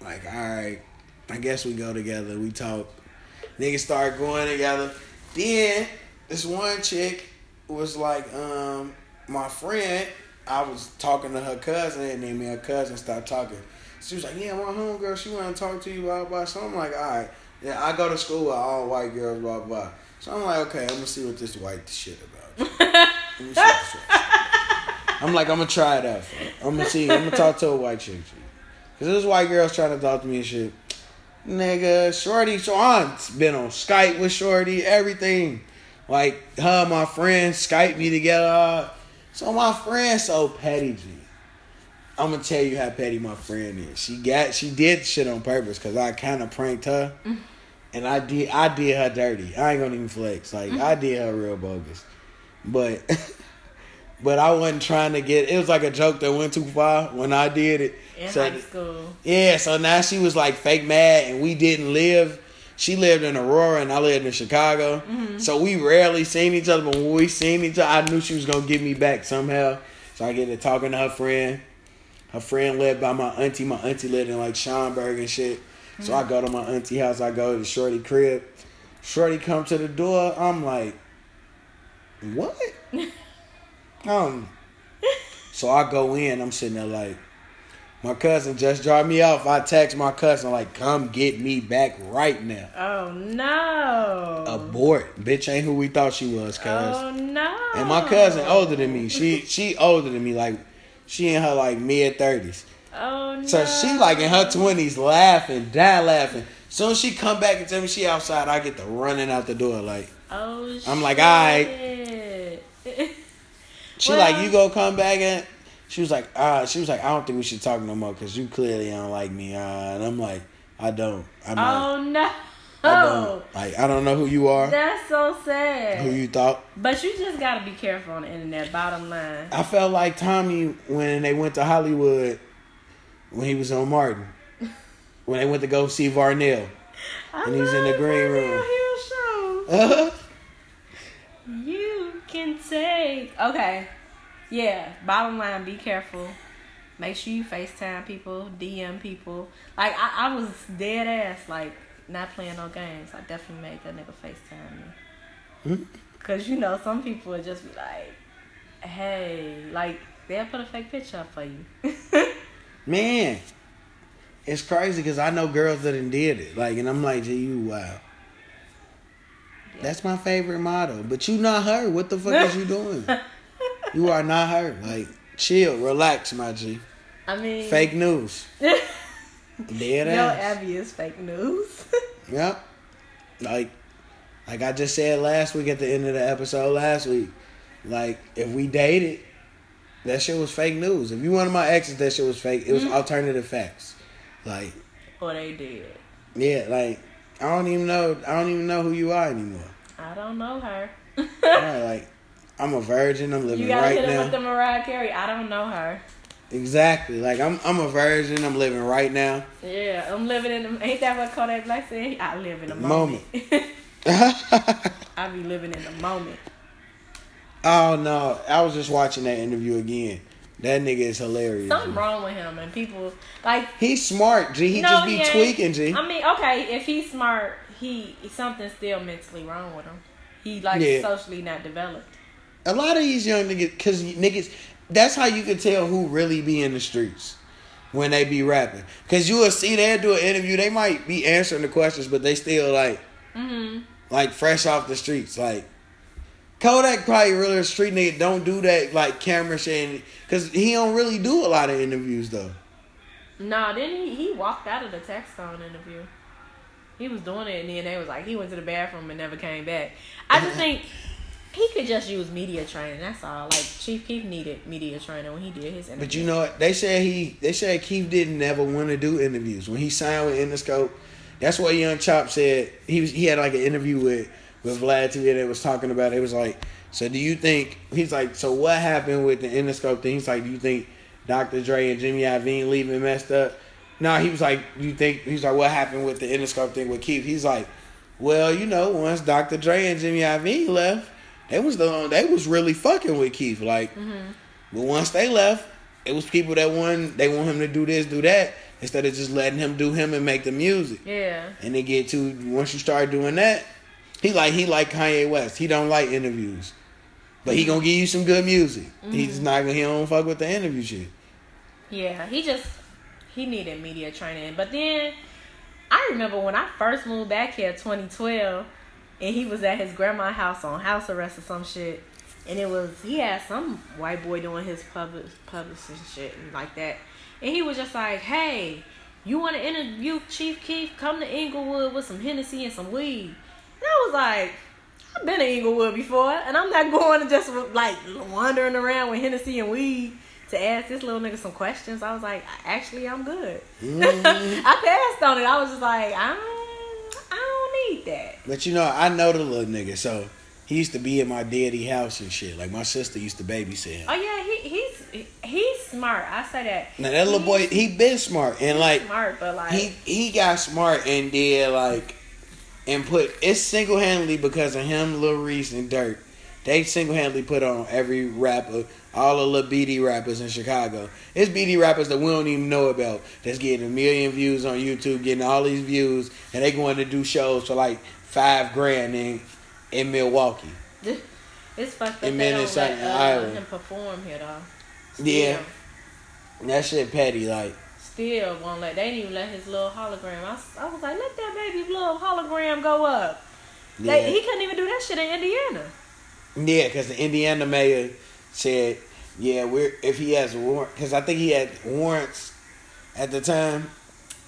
[SPEAKER 1] like, all right, I guess we go together. We talk. Niggas start going together. Then this one chick was like, um, my friend. I was talking to her cousin, and then me and her cousin stopped talking. She was like, "Yeah, my homegirl, she want to talk to you, blah blah." So I'm like, "All right." Yeah, I go to school with all white girls, blah blah. So I'm like, "Okay, I'm gonna see what this white shit about." [laughs] Let me see what this white shit- I'm like, I'm gonna try it out. I'm gonna see. I'm gonna talk to a white chick. Cause this white girl's trying to talk to me and shit. Nigga, Shorty, so I've been on Skype with Shorty, everything. Like her, and my friend Skype me together. So my friend so petty, G. I'm gonna tell you how petty my friend is. She got, she did shit on purpose because I kind of pranked her, and I did, I did her dirty. I ain't gonna even flex. Like mm-hmm. I did her real bogus, but, [laughs] but I wasn't trying to get. It was like a joke that went too far when I did it.
[SPEAKER 2] In
[SPEAKER 1] So-
[SPEAKER 2] high school.
[SPEAKER 1] yeah, so now she was like fake mad, and we didn't live. She lived in Aurora, and I lived in Chicago. Mm-hmm. So we rarely seen each other. But when we seen each other, I knew she was gonna get me back somehow. So I get to talking to her friend. Her friend lived by my auntie. My auntie lived in like Schaumburg and shit. So I mm-hmm. go to my auntie house. I go to Shorty crib. Shorty come to the door. I'm like, what? [laughs] um. So I go in. I'm sitting there like. My cousin just dropped me off. I text my cousin like, "Come get me back right now."
[SPEAKER 2] Oh no.
[SPEAKER 1] Abort, bitch ain't who we thought she was, cuz.
[SPEAKER 2] Oh no.
[SPEAKER 1] And my cousin older than me. She she older than me, like she in her like mid thirties.
[SPEAKER 2] Oh no.
[SPEAKER 1] So she like in her twenties, laughing, dying laughing. Soon as she come back and tell me she outside, I get the running out the door like.
[SPEAKER 2] Oh
[SPEAKER 1] I'm like, alright.
[SPEAKER 2] shit.
[SPEAKER 1] She
[SPEAKER 2] Well-
[SPEAKER 1] like, you go come back and she was like, uh, she was like, I don't think we should talk no more because you clearly don't like me. Uh, and I'm like, I don't. I'm.
[SPEAKER 2] Oh no.
[SPEAKER 1] I don't. Like, I don't know who you are,
[SPEAKER 2] That's so sad.
[SPEAKER 1] who you thought.
[SPEAKER 2] But you just gotta be careful on the internet. Bottom line.
[SPEAKER 1] I felt like Tommy when they went to Hollywood when he was on Martin. [laughs] When they went to go see Varnell.
[SPEAKER 2] I
[SPEAKER 1] And he's in the green room.
[SPEAKER 2] Hill show.
[SPEAKER 1] Uh-huh.
[SPEAKER 2] You can take. Okay. Yeah. Bottom line, be careful. Make sure you FaceTime people, DM people. Like I, I was dead ass, like not playing no games. I definitely made that nigga FaceTime me.
[SPEAKER 1] Hmm?
[SPEAKER 2] Cause you know some people would just be like, "Hey," like they'll put a fake picture up for you. [laughs]
[SPEAKER 1] Man, it's crazy because I know girls that done did it. Like, and I'm like, gee, you wow. That's my favorite motto. But you not her. What the fuck is you doing? [laughs] You are not her. Like, chill, relax, my G.
[SPEAKER 2] I mean,
[SPEAKER 1] Fake news. [laughs] Dead
[SPEAKER 2] Yo,
[SPEAKER 1] ass.
[SPEAKER 2] Abby is fake news. [laughs]
[SPEAKER 1] Yep. Like, like I just said last week at the end of the episode last week. Like, if we dated, that shit was fake news. If you one of my exes, that shit was fake. It was mm-hmm. alternative facts. Like,
[SPEAKER 2] or they did.
[SPEAKER 1] yeah, like I don't even know. I don't even know who you are anymore.
[SPEAKER 2] I don't know her.
[SPEAKER 1] Alright, [laughs] like I'm a virgin. I'm living right now.
[SPEAKER 2] you gotta
[SPEAKER 1] right
[SPEAKER 2] hit him with the Mariah Carey. I don't know her.
[SPEAKER 1] Exactly. Like I'm. I'm a virgin. I'm living right now.
[SPEAKER 2] Yeah, I'm living in the. Ain't that what Kodak Black said? I live in the moment.
[SPEAKER 1] Moment. [laughs] [laughs]
[SPEAKER 2] I be living in the moment.
[SPEAKER 1] oh no! I was just watching that interview again. That nigga is hilarious.
[SPEAKER 2] Something
[SPEAKER 1] G.
[SPEAKER 2] wrong with him, and people like.
[SPEAKER 1] He's smart, G. He
[SPEAKER 2] no,
[SPEAKER 1] just be
[SPEAKER 2] ain't.
[SPEAKER 1] tweaking, G.
[SPEAKER 2] I mean, okay, if he's smart, he something's still mentally wrong with him. He like
[SPEAKER 1] Yeah.
[SPEAKER 2] socially not developed.
[SPEAKER 1] A lot of these young niggas, cause niggas, that's how you can tell who really be in the streets when they be rapping. Cause you will see they do an interview, they might be answering the questions, but they still like,
[SPEAKER 2] hmm
[SPEAKER 1] like fresh off the streets. Like Kodak probably really a street nigga. Don't do that like camera shit, cause he don't really do a lot of interviews though.
[SPEAKER 2] Nah, then he he walked out of the Textone interview. He was doing it, and then they was like he went to the bathroom and never came back. I just think he could just use media training. That's all. Like Chief Keef needed media training when he did his interview.
[SPEAKER 1] But you know what? They said he they said Keef didn't ever want to do interviews. When he signed with Interscope, that's what Young Chop said. He was he had like an interview with with Vlad TV that was talking about it. It was like, so do you think he's like, so what happened with the Interscope thing? He's like, do you think Dr. Dre and Jimmy Iovine leaving messed up? No, he was like, do you think he's like, what happened with the Interscope thing with Keef? He's like, well, you know, once Dr. Dre and Jimmy Iovine left, they was the they was really fucking with Keef. Like, mm-hmm. but once they left, it was people that want they want him to do this, do that, instead of just letting him do him and make the music.
[SPEAKER 2] yeah,
[SPEAKER 1] And they get to once you start doing that, he like he like Kanye West. He don't like interviews, but he gonna give you some good music. He's mm-hmm. not gonna he don't fuck with the interview shit.
[SPEAKER 2] yeah. He just he needed media training. But then I remember when I first moved back here, 2012, and he was at his grandma's house on house arrest or some shit. And it was he had some white boy doing his public publishing shit and like that. And he was just like, Hey, you wanna interview Chief Keef? Come to Englewood with some Hennessy and some weed. I was like, I've been to Englewood before, and I'm not [laughs] going to just like wandering around with Hennessy and weed to ask this little nigga some questions. I was like, actually, I'm good. Mm-hmm. [laughs] I passed on it. I was just like, I don't, I don't need that.
[SPEAKER 1] But you know, I know the little nigga, so he used to be in my daddy house and shit. Like my sister used to babysit him.
[SPEAKER 2] Oh yeah, he he's he's smart. I say that.
[SPEAKER 1] Now that little boy, he been smart and like
[SPEAKER 2] smart, but like
[SPEAKER 1] he he got smart and did like and put it's single handedly because of him, Lil Reese and Durk. They single handedly put on every rapper, all the little BD rappers in Chicago. It's BD rappers that we don't even know about that's getting a million views on YouTube, getting all these views, and they going to do shows for like five grand in in Milwaukee. [laughs]
[SPEAKER 2] it's fucked up.
[SPEAKER 1] in
[SPEAKER 2] They don't let uh,
[SPEAKER 1] Iowa.
[SPEAKER 2] him perform here though.
[SPEAKER 1] Yeah.
[SPEAKER 2] Still.
[SPEAKER 1] That shit petty, like
[SPEAKER 2] Still won't let. They didn't even let his little hologram. I, I was like, let that baby little hologram go up.
[SPEAKER 1] yeah.
[SPEAKER 2] They, he couldn't even do that shit in Indiana.
[SPEAKER 1] Yeah, because the Indiana mayor said, "Yeah, we're if he has warrant, because I think he had warrants at the time,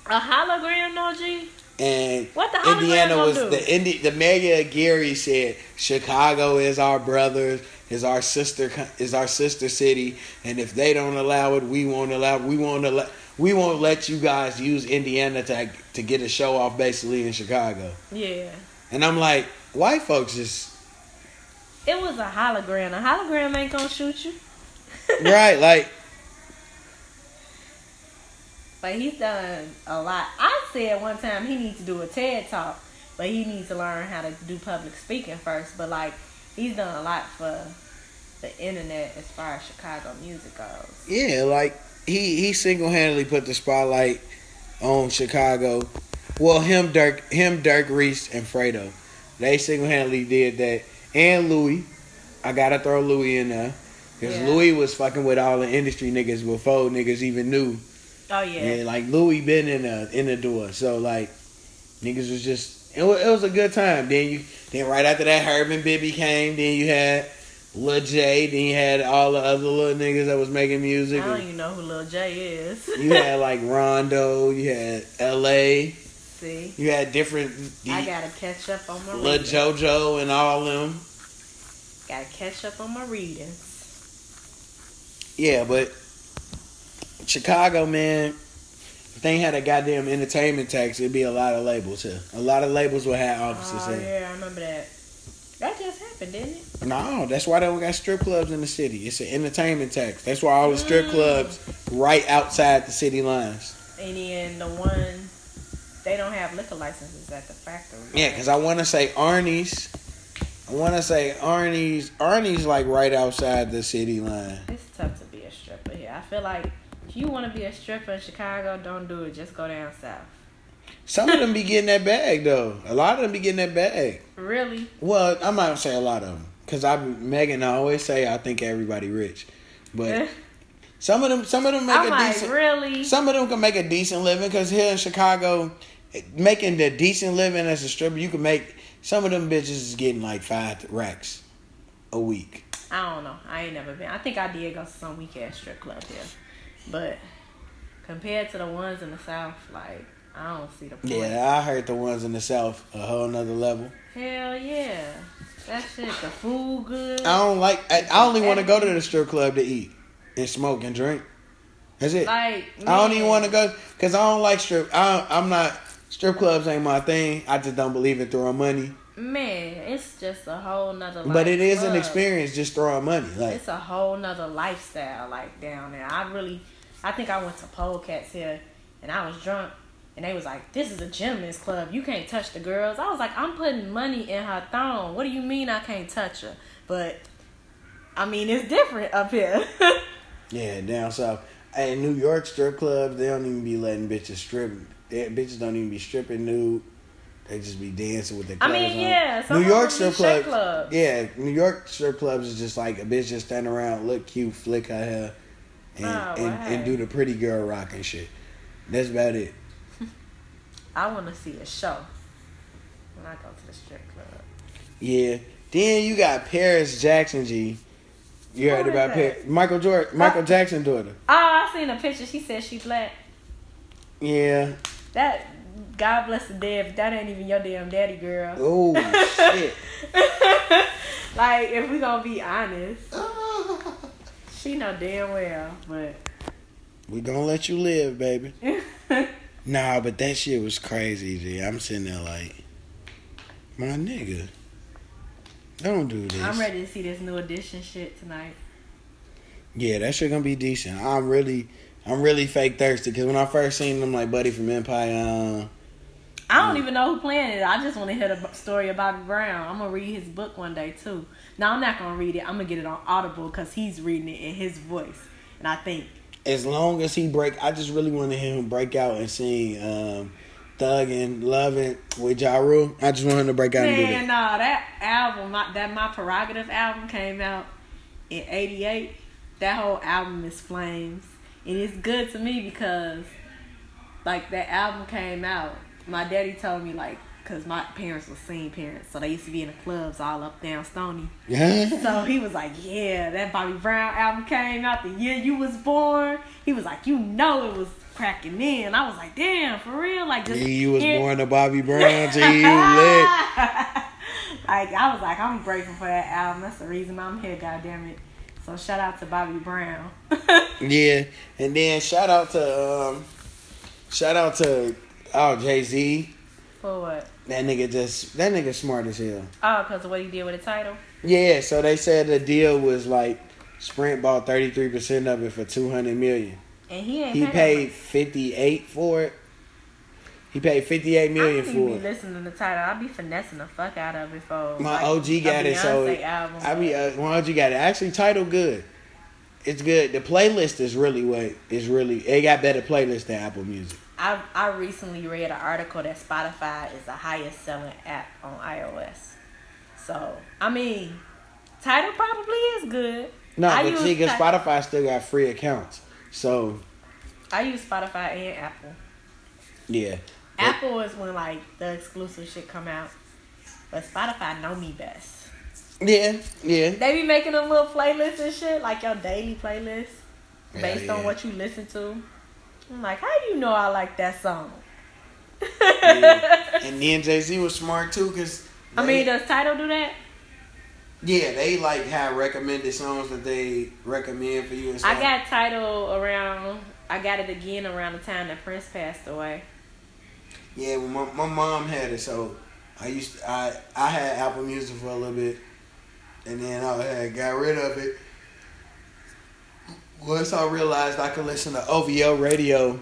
[SPEAKER 2] A hologram, no G.
[SPEAKER 1] and
[SPEAKER 2] What the
[SPEAKER 1] Indiana was
[SPEAKER 2] do?
[SPEAKER 1] the Indi- the mayor Gary said Chicago is our brothers, is our sister, is our sister city, and if they don't allow it, we won't allow, we won't allow." We won't let you guys use Indiana to to get a show off basically in Chicago.
[SPEAKER 2] Yeah.
[SPEAKER 1] And I'm like, white folks just
[SPEAKER 2] It was a hologram. A hologram ain't gonna shoot you. [laughs]
[SPEAKER 1] right, like
[SPEAKER 2] But he's done a lot. I said one time he needs to do a TED talk, but he needs to learn how to do public speaking first. But like he's done a lot for the internet as far as Chicago music goes.
[SPEAKER 1] Yeah, like he he single handedly put the spotlight on Chicago. Well, him Durk him Durk Reese and Fredo, they single handedly did that. And Louis, I gotta throw Louis in there because
[SPEAKER 2] Yeah.
[SPEAKER 1] Louis was fucking with all the industry niggas before niggas even knew.
[SPEAKER 2] Oh yeah.
[SPEAKER 1] Yeah, like Louis been in the in the door, so like niggas was just it was, it was a good time. Then you then right after that, Herb and Bibby came. Then you had Lil Jay. Then you had all the other little niggas that was making music.
[SPEAKER 2] I don't even know who Lil Jay is.
[SPEAKER 1] you had like Rondo. You had L.A.
[SPEAKER 2] See,
[SPEAKER 1] You had different.
[SPEAKER 2] I gotta catch up on my
[SPEAKER 1] Lil
[SPEAKER 2] reading.
[SPEAKER 1] JoJo and all them.
[SPEAKER 2] Gotta catch up on my readings.
[SPEAKER 1] Yeah, but Chicago, man, if they had a goddamn entertainment tax, it'd be a lot of labels here. A lot of labels would have offices
[SPEAKER 2] Oh
[SPEAKER 1] here.
[SPEAKER 2] yeah, I remember that. That just happened, didn't it?
[SPEAKER 1] No, that's why they don't got strip clubs in the city. It's an entertainment tax. That's why all the strip
[SPEAKER 2] Mm.
[SPEAKER 1] clubs right outside the city lines.
[SPEAKER 2] And then the one they don't have liquor licenses at the factory.
[SPEAKER 1] Yeah, because I want to say Arnie's. I want to say Arnie's. Arnie's like right outside the city line.
[SPEAKER 2] It's tough to be a stripper here. I feel like if you want to be a stripper in Chicago, don't do it. Just go down south.
[SPEAKER 1] Some of them be getting that bag though. A lot of them be getting that bag.
[SPEAKER 2] Really?
[SPEAKER 1] Well, I'm not gonna say a lot of them because I Megan I always say I think everybody rich, but eh. some of them some of them make
[SPEAKER 2] I'm
[SPEAKER 1] a
[SPEAKER 2] like,
[SPEAKER 1] decent.
[SPEAKER 2] really?
[SPEAKER 1] Some of them can make a decent living because here in Chicago, eh, making the decent living as a stripper, you can make. Some of them bitches is getting like five racks a week.
[SPEAKER 2] I don't know. I ain't never been. I think I did go to some weak ass strip club here, but compared to the ones in the south, like I don't see the point.
[SPEAKER 1] Yeah, I heard the ones in the south a whole nother level.
[SPEAKER 2] Hell yeah, that shit. The food good.
[SPEAKER 1] I don't like. I, I only want to go to the strip club to eat and smoke and drink. That's it.
[SPEAKER 2] Like
[SPEAKER 1] I don't even want to go because I don't like strip. I, I'm not strip clubs ain't my thing. I just don't believe in throwing money.
[SPEAKER 2] Man, it's just a whole nother.
[SPEAKER 1] But it is an experience just throwing money. Like
[SPEAKER 2] It's a whole nother lifestyle like down there. I really, I think I went to Polecats here, and I was drunk, and they was like, "This is a gentleman's club. You can't touch the girls." I was like, "I'm putting money in her thong. What do you mean I can't touch her?" But I mean, it's different up here. [laughs]
[SPEAKER 1] yeah, down south. In New York strip clubs, they don't even be letting bitches strip. They, bitches don't even be stripping nude. They just be dancing with their
[SPEAKER 2] I mean,
[SPEAKER 1] on.
[SPEAKER 2] yeah, some
[SPEAKER 1] New York strip clubs.
[SPEAKER 2] clubs.
[SPEAKER 1] Yeah, New York strip clubs is just like a bitch just stand around, look cute, flick her hair, and,
[SPEAKER 2] Oh,
[SPEAKER 1] and,
[SPEAKER 2] wow.
[SPEAKER 1] and do the pretty girl rock and shit. That's about it.
[SPEAKER 2] I want to see a show when I go to the strip club.
[SPEAKER 1] Yeah. Then you got Paris Jackson G. You heard about? Paris, Michael Jordan, Michael
[SPEAKER 2] Uh,
[SPEAKER 1] Jackson daughter.
[SPEAKER 2] Oh, I seen a picture. She said she black.
[SPEAKER 1] Yeah.
[SPEAKER 2] That God bless the dead. but That ain't even your damn daddy, girl.
[SPEAKER 1] Oh shit. [laughs]
[SPEAKER 2] like, if we gonna be honest, [laughs] she know damn well, but
[SPEAKER 1] we gonna let you live, baby. [laughs] Nah, but that shit was crazy, G. I'm sitting there like, my nigga, don't do this.
[SPEAKER 2] I'm ready to see this new edition shit tonight.
[SPEAKER 1] Yeah, that shit gonna be decent. I'm really, I'm really fake thirsty because when I first seen them, like Buddy from Empire, uh,
[SPEAKER 2] I don't even know who playing it. I just want to hear the story of Bobby Brown. I'm gonna read his book one day too. No, I'm not gonna read it. I'm gonna get it on Audible because he's reading it in his voice, and I think
[SPEAKER 1] as long as he break, I just really want to hear him break out and sing um, "Thug and with Ja Rule. I just want him to break out and do
[SPEAKER 2] Man,
[SPEAKER 1] that.
[SPEAKER 2] nah, that album, my, that My Prerogative album came out in '88. That whole album is flames, and it's good to me because, like, that album came out. My daddy told me like, cause my parents were scene parents, so they used to be in the clubs all up down Stony.
[SPEAKER 1] Yeah,
[SPEAKER 2] So he was like, "Yeah, that Bobby Brown album came out the year you was born." He was like, "You know it was cracking in." I was like, "Damn, for real?" Like just
[SPEAKER 1] you was born to Bobby Brown, G. You lit. [laughs]
[SPEAKER 2] like I was like, I'm grateful for that album. That's the reason I'm here. God damn it. So shout out to Bobby Brown. [laughs]
[SPEAKER 1] Yeah, and then shout out to um, shout out to oh Jay Z.
[SPEAKER 2] for what?
[SPEAKER 1] That nigga just that nigga smart as hell.
[SPEAKER 2] Oh, cause of what he did with the Tidal.
[SPEAKER 1] Yeah, so they said the deal was like Sprint bought thirty three percent of it for two hundred million.
[SPEAKER 2] And he ain't
[SPEAKER 1] He paid fifty eight for it. He paid fifty eight million
[SPEAKER 2] I
[SPEAKER 1] million
[SPEAKER 2] don't even
[SPEAKER 1] for
[SPEAKER 2] be
[SPEAKER 1] it.
[SPEAKER 2] listening to the Tidal. I be finessing the fuck out of it for
[SPEAKER 1] My
[SPEAKER 2] like,
[SPEAKER 1] OG got it, so
[SPEAKER 2] album.
[SPEAKER 1] I be uh, my OG got it. Actually, Tidal good. It's good. The playlist is really what is really. It got better playlist than Apple Music.
[SPEAKER 2] I I recently read an article that Spotify is the highest selling app on iOS. So I mean, Tidal probably is good.
[SPEAKER 1] No,
[SPEAKER 2] I
[SPEAKER 1] but see, because Spotify still got free accounts. So
[SPEAKER 2] I use Spotify and Apple.
[SPEAKER 1] yeah,
[SPEAKER 2] Apple is when like the exclusive shit come out, but Spotify know me best.
[SPEAKER 1] Yeah, yeah.
[SPEAKER 2] They be making a little playlist and shit, like your daily playlist,
[SPEAKER 1] Yeah,
[SPEAKER 2] based on what you listen to. I'm like, how do you know I like that song?
[SPEAKER 1] Yeah. [laughs] And then Jay Z was smart too, cause
[SPEAKER 2] I mean, does Tidal do that?
[SPEAKER 1] yeah, they like have recommended songs that they recommend for you and stuff.
[SPEAKER 2] I got Tidal around. I got it again around the time that Prince passed away.
[SPEAKER 1] Yeah, well, my, my mom had it, so I used to, I I had Apple Music for a little bit, and then I had got rid of it. Once I realized I could listen to OVO radio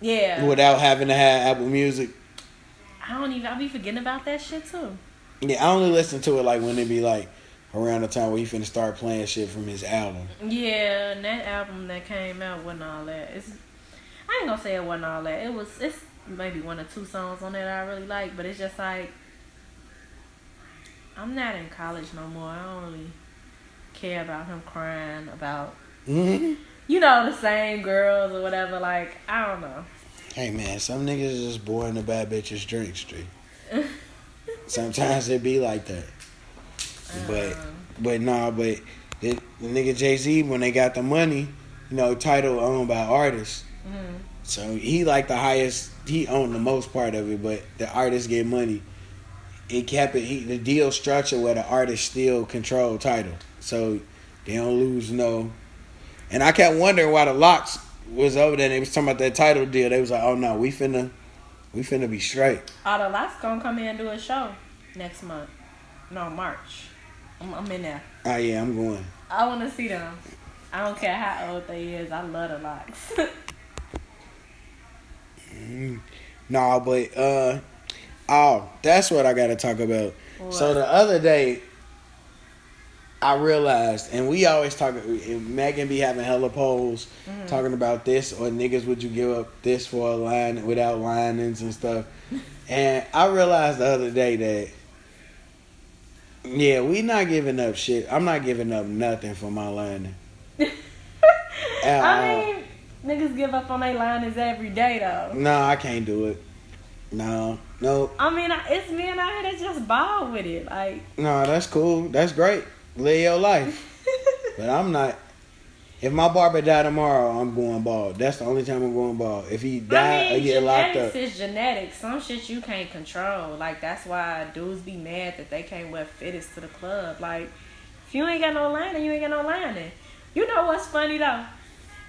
[SPEAKER 2] Yeah.
[SPEAKER 1] without having to have Apple Music.
[SPEAKER 2] I don't even. I'll be forgetting about that shit too.
[SPEAKER 1] Yeah, I only listen to it like when it be like around the time where he finna start playing shit from his album.
[SPEAKER 2] Yeah, and that album that came out wasn't all that. It's. I ain't gonna say it wasn't all that. It was. It's maybe one or two songs on there that I really like, but it's just like. I'm not in college no more. I don't really care about him crying about
[SPEAKER 1] hmm
[SPEAKER 2] you know the same girls or whatever. Like I don't know.
[SPEAKER 1] Hey man, some niggas is just boring the bad bitches drink street. Sometimes it be like that. [laughs] But
[SPEAKER 2] Um,
[SPEAKER 1] but nah, but the, the nigga Jay Z when they got the money, you know, Tidal owned by artists.
[SPEAKER 2] mhm.
[SPEAKER 1] So he like the highest. He owned the most part of it, but the artists get money. It kept it. He, the deal structure where the artist still control Tidal, so they don't lose no. And I kept wondering why the Lox was over there. They was talking about that Tidal deal. They was like, "Oh no, we finna, we finna be straight."
[SPEAKER 2] Oh, the Lox gonna come in and do a show next month. No, March. I'm, I'm in there.
[SPEAKER 1] Oh yeah, I'm going.
[SPEAKER 2] I want to see them. I don't care how old they is. I love the Lox.
[SPEAKER 1] Mm. Nah, but uh, oh, that's what I got to talk about. So the other day, I realized, and we always talk. Megan be having hella polls
[SPEAKER 2] Mm-hmm.
[SPEAKER 1] talking about this or niggas. Would you give up this for a line without linings and stuff? [laughs] and I realized the other day that. Yeah, we not giving up shit. I'm not giving up nothing for my lining. [laughs]
[SPEAKER 2] I mean, niggas give up on their liners every day though.
[SPEAKER 1] No, I can't do it. No, no,
[SPEAKER 2] I mean, I- it's men out here that just ball with it. Like,
[SPEAKER 1] no. That's cool. That's great. Live your life. But I'm not. If my barber die tomorrow, I'm going bald. That's the only time I'm going bald. If he die
[SPEAKER 2] I mean,
[SPEAKER 1] get locked
[SPEAKER 2] genetics
[SPEAKER 1] up,
[SPEAKER 2] is genetics. Some shit you can't control. Like that's why dudes be mad that they can't wear fitteds to the club. Like if you ain't got no lining, you ain't got no lining. You know what's funny though?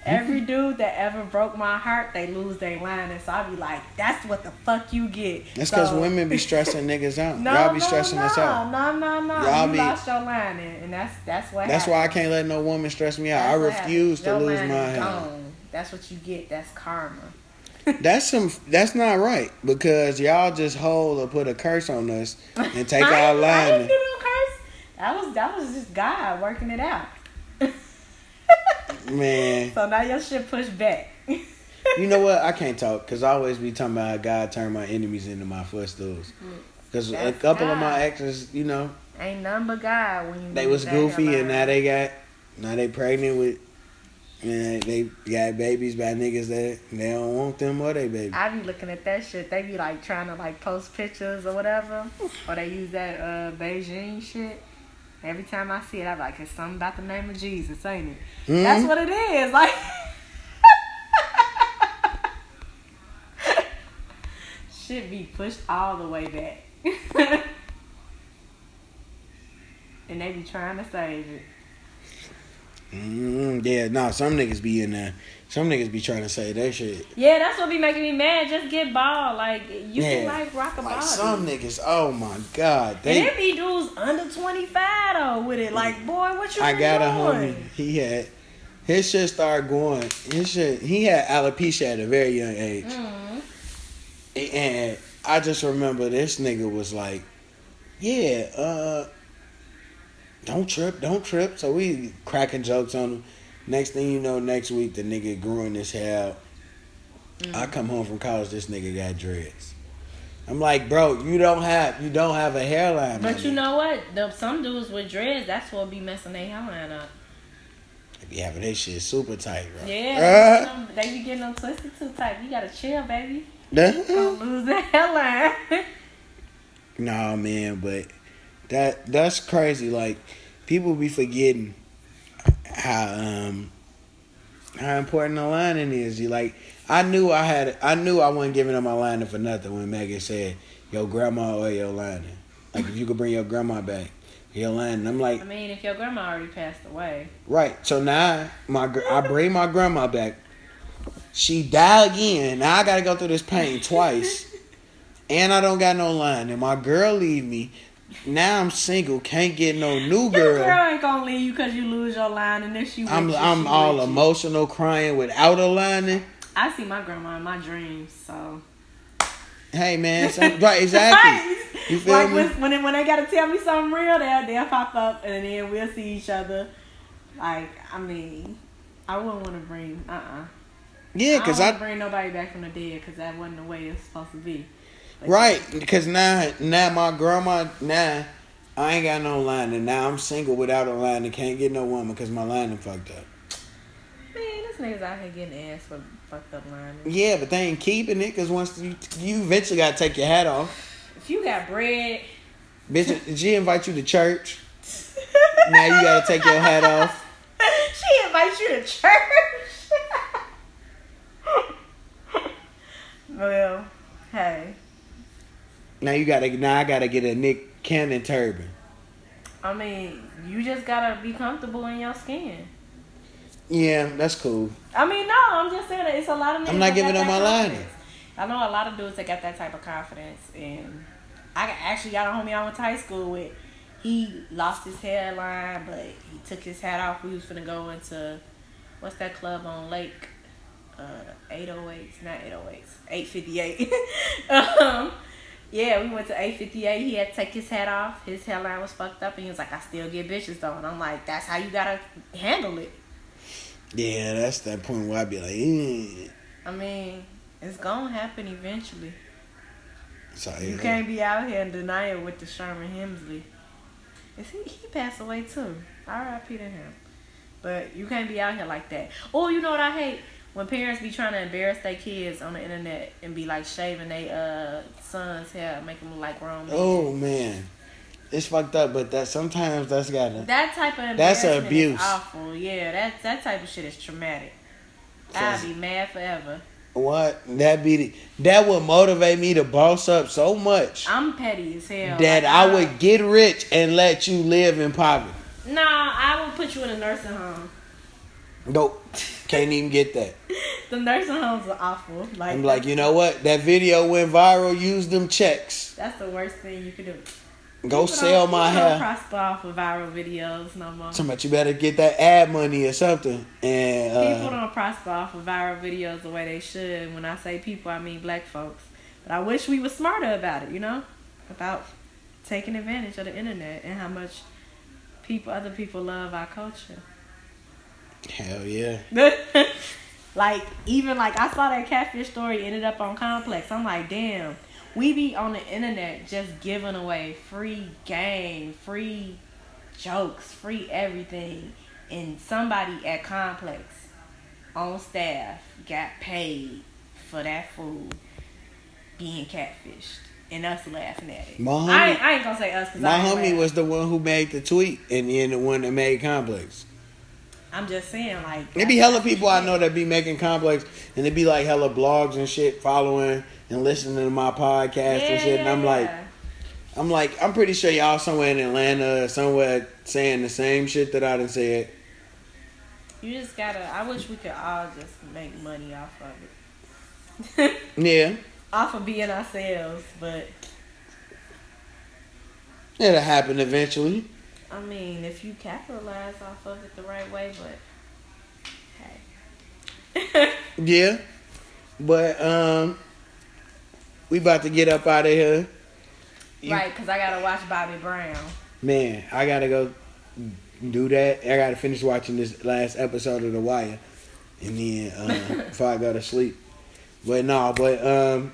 [SPEAKER 2] Every dude that ever broke my heart, they lose their lining. So I be like, that's what the fuck you get.
[SPEAKER 1] that's because
[SPEAKER 2] So-
[SPEAKER 1] women be stressing [laughs] niggas out.
[SPEAKER 2] No,
[SPEAKER 1] Y'all be
[SPEAKER 2] no,
[SPEAKER 1] stressing
[SPEAKER 2] no,
[SPEAKER 1] us out.
[SPEAKER 2] No, no, no.
[SPEAKER 1] Y'all
[SPEAKER 2] you
[SPEAKER 1] be-
[SPEAKER 2] lost your lining, and that's that's what.
[SPEAKER 1] That's why I can't let no woman stress me out.
[SPEAKER 2] That's
[SPEAKER 1] I refuse to lose my hair.
[SPEAKER 2] That's what you get. That's karma. [laughs]
[SPEAKER 1] That's some. That's not right because y'all just hold or put a curse on us and take our
[SPEAKER 2] ain't- I didn't do no curse. That was that was just God working it out.
[SPEAKER 1] Man,
[SPEAKER 2] So now your shit pushed back.
[SPEAKER 1] you know what? I can't talk because I always be talking about how God turned my enemies into my footstools. Because a
[SPEAKER 2] That's
[SPEAKER 1] couple of my exes, you know,
[SPEAKER 2] Ain't nothing but God when you.
[SPEAKER 1] they was goofy and now they got now they pregnant with and they got babies by niggas that they don't want them or they baby.
[SPEAKER 2] I be looking at that shit. They be like trying to like post pictures or whatever, or they use that uh Beijing shit. Every time I see it, I'm like, it's something about the name of Jesus, ain't it?
[SPEAKER 1] Mhm.
[SPEAKER 2] That's what it is. Like, [laughs] should be pushed all the way back, [laughs] and they be trying to save it.
[SPEAKER 1] Mm Yeah, nah, some niggas be in there. Some niggas be trying to say that shit.
[SPEAKER 2] Yeah, that's what be making me mad. Just get bald. Like you can like rock a
[SPEAKER 1] Like
[SPEAKER 2] body.
[SPEAKER 1] some niggas, oh my god,
[SPEAKER 2] and
[SPEAKER 1] they.
[SPEAKER 2] it be dudes under twenty five though with it. Like, boy, what you
[SPEAKER 1] I got a
[SPEAKER 2] doing?
[SPEAKER 1] homie. He had his shit started going. His shit. He had alopecia at a very young age,
[SPEAKER 2] Mhm.
[SPEAKER 1] and I just remember this nigga was like, "Yeah, uh, don't trip, don't trip." So we cracking jokes on him. Next thing you know, next week the nigga growing his hair out. I come home from college. This nigga got dreads. I'm like, bro, you don't have you don't have a hairline.
[SPEAKER 2] But you
[SPEAKER 1] nigga."
[SPEAKER 2] know what? The, some dudes with dreads, that's what be messing their hairline up.
[SPEAKER 1] They be having this shit super tight, bro.
[SPEAKER 2] Yeah, some- they be getting them twisted too tight. You gotta chill, baby.
[SPEAKER 1] Uh,
[SPEAKER 2] Don't lose that [laughs] hairline.
[SPEAKER 1] Nah, man, but That that's crazy. Like people be forgetting how um how important the lining is. You like I knew I had I knew I wasn't giving up my lining for nothing when Megan said, Your grandma or your lining. Like if you could bring your grandma back, your lining. I'm like
[SPEAKER 2] I mean, if your grandma already passed away.
[SPEAKER 1] Right. So now my I bring my grandma back. She died again. Now I gotta go through this pain twice. And I don't got no line. And my girl leave me. Now I'm single. Can't get no new
[SPEAKER 2] Your
[SPEAKER 1] girl.
[SPEAKER 2] girl ain't gonna leave you because you lose your line and then she
[SPEAKER 1] I'm
[SPEAKER 2] you,
[SPEAKER 1] I'm
[SPEAKER 2] she
[SPEAKER 1] all
[SPEAKER 2] with you.
[SPEAKER 1] emotional, crying without a lining.
[SPEAKER 2] I see my grandma in my dreams, so.
[SPEAKER 1] Hey man, [laughs] some, right? Exactly. You feel
[SPEAKER 2] like
[SPEAKER 1] me?
[SPEAKER 2] when when they, when they gotta tell me something real, they'll they'll pop up and then we'll see each other. Like I mean, I wouldn't want to bring uh uh
[SPEAKER 1] Yeah, cause
[SPEAKER 2] I
[SPEAKER 1] I
[SPEAKER 2] bring nobody back from the dead because that wasn't the way it's supposed to be. Like,
[SPEAKER 1] right because now now my grandma now I ain't got no lining. Now I'm single without a lining. Can't get no woman because my lining fucked up.
[SPEAKER 2] Man, this niggas out here getting ass for fucked up lining.
[SPEAKER 1] Yeah, but they ain't keeping it because once you you eventually gotta take your hat off.
[SPEAKER 2] If you got bread,
[SPEAKER 1] Bitch, did [laughs] she invite you to church? Now you gotta take your hat off. [laughs]
[SPEAKER 2] she invites you to church. [laughs] well, hey,
[SPEAKER 1] Now you gotta now I gotta get a Nick Cannon turban.
[SPEAKER 2] I mean, you just gotta be comfortable in your skin.
[SPEAKER 1] Yeah, that's cool.
[SPEAKER 2] I mean, no, I'm just saying that it's a lot of.
[SPEAKER 1] I'm not giving up my lining.
[SPEAKER 2] I know a lot of dudes that got that type of confidence, and I actually got a homie I went to high school with. He lost his hairline, but he took his hat off. We was gonna go into what's that club on Lake? Uh, 808s, not 808s, 858. [laughs] um, yeah, we went to 858. He had to take his hat off. His hairline was fucked up, and he was like, "I still get bitches though." And I'm like, "That's how you gotta handle it."
[SPEAKER 1] Yeah, that's that point where I'd be like, eh.
[SPEAKER 2] I mean, it's gonna happen eventually.
[SPEAKER 1] So,
[SPEAKER 2] You can't be out here in denial with the Sherman Hemsley. Is he he passed away too? R.I.P. to him. But you can't be out here like that. Oh, you know what I hate? When parents be trying to embarrass their kids on the internet and be like shaving their uh son's hair, make them look like grown men.
[SPEAKER 1] Oh man, it's fucked up. But that sometimes that's gotta.
[SPEAKER 2] That type of
[SPEAKER 1] That's abuse.
[SPEAKER 2] is awful. Yeah, that that type of shit is traumatic. I'd be mad forever.
[SPEAKER 1] What that be the, that would motivate me to boss up so much
[SPEAKER 2] I'm petty as hell.
[SPEAKER 1] that
[SPEAKER 2] Like,
[SPEAKER 1] I would get rich and let you live in poverty.
[SPEAKER 2] Nah, I would put you in a nursing home.
[SPEAKER 1] Nope, can't even get that. [laughs]
[SPEAKER 2] The nursing homes are awful. Like
[SPEAKER 1] I'm like, you know what? That video went viral. Use them checks.
[SPEAKER 2] that's the worst thing you could do.
[SPEAKER 1] Go
[SPEAKER 2] People
[SPEAKER 1] sell my
[SPEAKER 2] people don't
[SPEAKER 1] hair.
[SPEAKER 2] prosper off of viral videos no more.
[SPEAKER 1] Somebody, you better get that ad money or something. And
[SPEAKER 2] People
[SPEAKER 1] uh,
[SPEAKER 2] don't prosper off of viral videos the way they should. When I say people, I mean black folks. But I wish we were smarter about it. You know, about taking advantage of the internet and how much people, other people, love our culture.
[SPEAKER 1] Hell yeah. [laughs]
[SPEAKER 2] like even like I saw that catfish story ended up on Complex. I'm like, damn, we be on the internet just giving away free game, free jokes, free everything, and somebody at Complex on staff got paid for that food being catfished. And us laughing at it.
[SPEAKER 1] My homie-
[SPEAKER 2] I, ain't, I ain't gonna say us
[SPEAKER 1] My homie was the one who made the tweet and then the one that made complex.
[SPEAKER 2] I'm just saying, like
[SPEAKER 1] There be hella people I know that be making complex and they be like hella blogs and shit following and listening to my podcast and shit. And I'm like, I'm like, I'm pretty sure y'all somewhere in Atlanta or somewhere saying the same shit that I done said.
[SPEAKER 2] You just gotta. I wish we could all just make money off of it. [laughs]
[SPEAKER 1] Yeah,
[SPEAKER 2] off of being ourselves, but
[SPEAKER 1] it'll happen eventually.
[SPEAKER 2] I mean, if you capitalize off of it the right way, but hey. [laughs]
[SPEAKER 1] Yeah, but um, we about to get up out of here. You-
[SPEAKER 2] right, because I gotta watch Bobby Brown.
[SPEAKER 1] Man, I gotta go do that. I gotta finish watching this last episode of The Wire, and then uh, [laughs] before I go to sleep. But no, but um,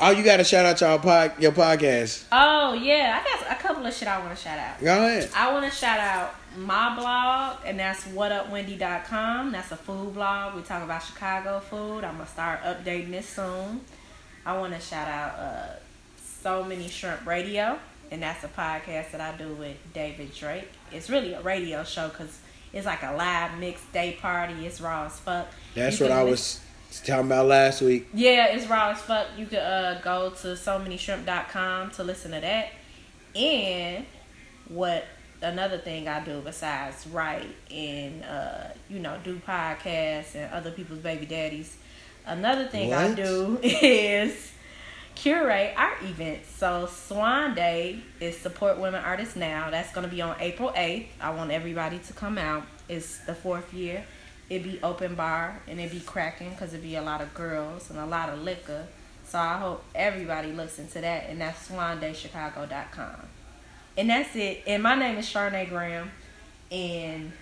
[SPEAKER 1] oh, you gotta shout out your pod, your podcast.
[SPEAKER 2] Oh yeah, I got a couple of shit I want to shout out.
[SPEAKER 1] Go ahead.
[SPEAKER 2] I want to shout out my blog, and that's whatupwendy.com. That's a food blog. We talk about Chicago food. I'm gonna start updating this soon. I want to shout out uh, so many shrimp radio, and that's a podcast that I do with David Drake. It's really a radio show because it's like a live mixed day party. It's raw as fuck.
[SPEAKER 1] That's what I was talking about last week.
[SPEAKER 2] Yeah, it's raw as fuck. You could uh, go to so many shrimp.com to listen to that. And what another thing I do besides write and uh, you know, do podcasts and other people's baby daddies. Another thing I do [laughs] is curate our events. So Swan Day is Support Women Artists Now. That's gonna be on April eighth. I want everybody to come out. It's the fourth year. It be open bar and it be cracking because it be a lot of girls and a lot of liquor. So I hope everybody looks into that and that's swandaychicago.com. And that's it. And my name is Charnay Graham and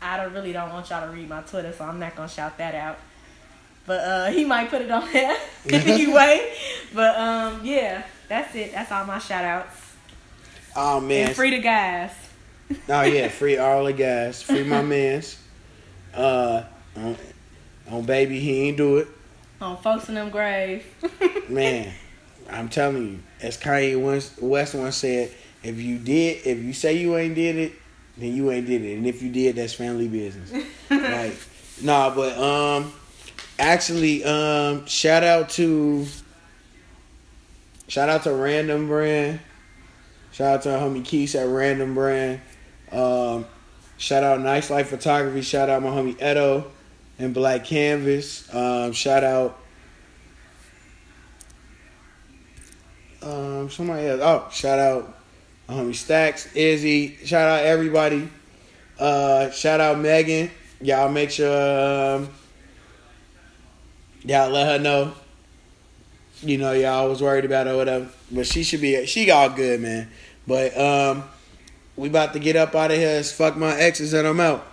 [SPEAKER 2] I don't really don't want y'all to read my Twitter, so I'm not gonna shout that out. But uh, he might put it on there [laughs] [laughs] anyway. But um, yeah, that's it. That's all my shout outs.
[SPEAKER 1] Oh man.
[SPEAKER 2] And free the guys.
[SPEAKER 1] Oh yeah, free all the guys, free my [laughs] man's. Uh, on, on baby, he ain't do it.
[SPEAKER 2] On folks in them grave. [laughs]
[SPEAKER 1] Man, I'm telling you, as Kanye West, West once said, if you did, if you say you ain't did it, then you ain't did it, and if you did, that's family business. [laughs] like, nah, but um, actually, um, shout out to, shout out to Random Brand, shout out to our homie Keith at Random Brand, um, shout out Nice Life Photography, shout out my homie Edo and Black Canvas, um, shout out. Um, somebody else. Oh, shout out my homie Stacks, Izzy. Shout out everybody. Uh, shout out Megan. Y'all make sure um, y'all let her know. You know, y'all was worried about her whatever. But she should be she all good, man. But um we about to get up out of here. As fuck my exes and I'm out.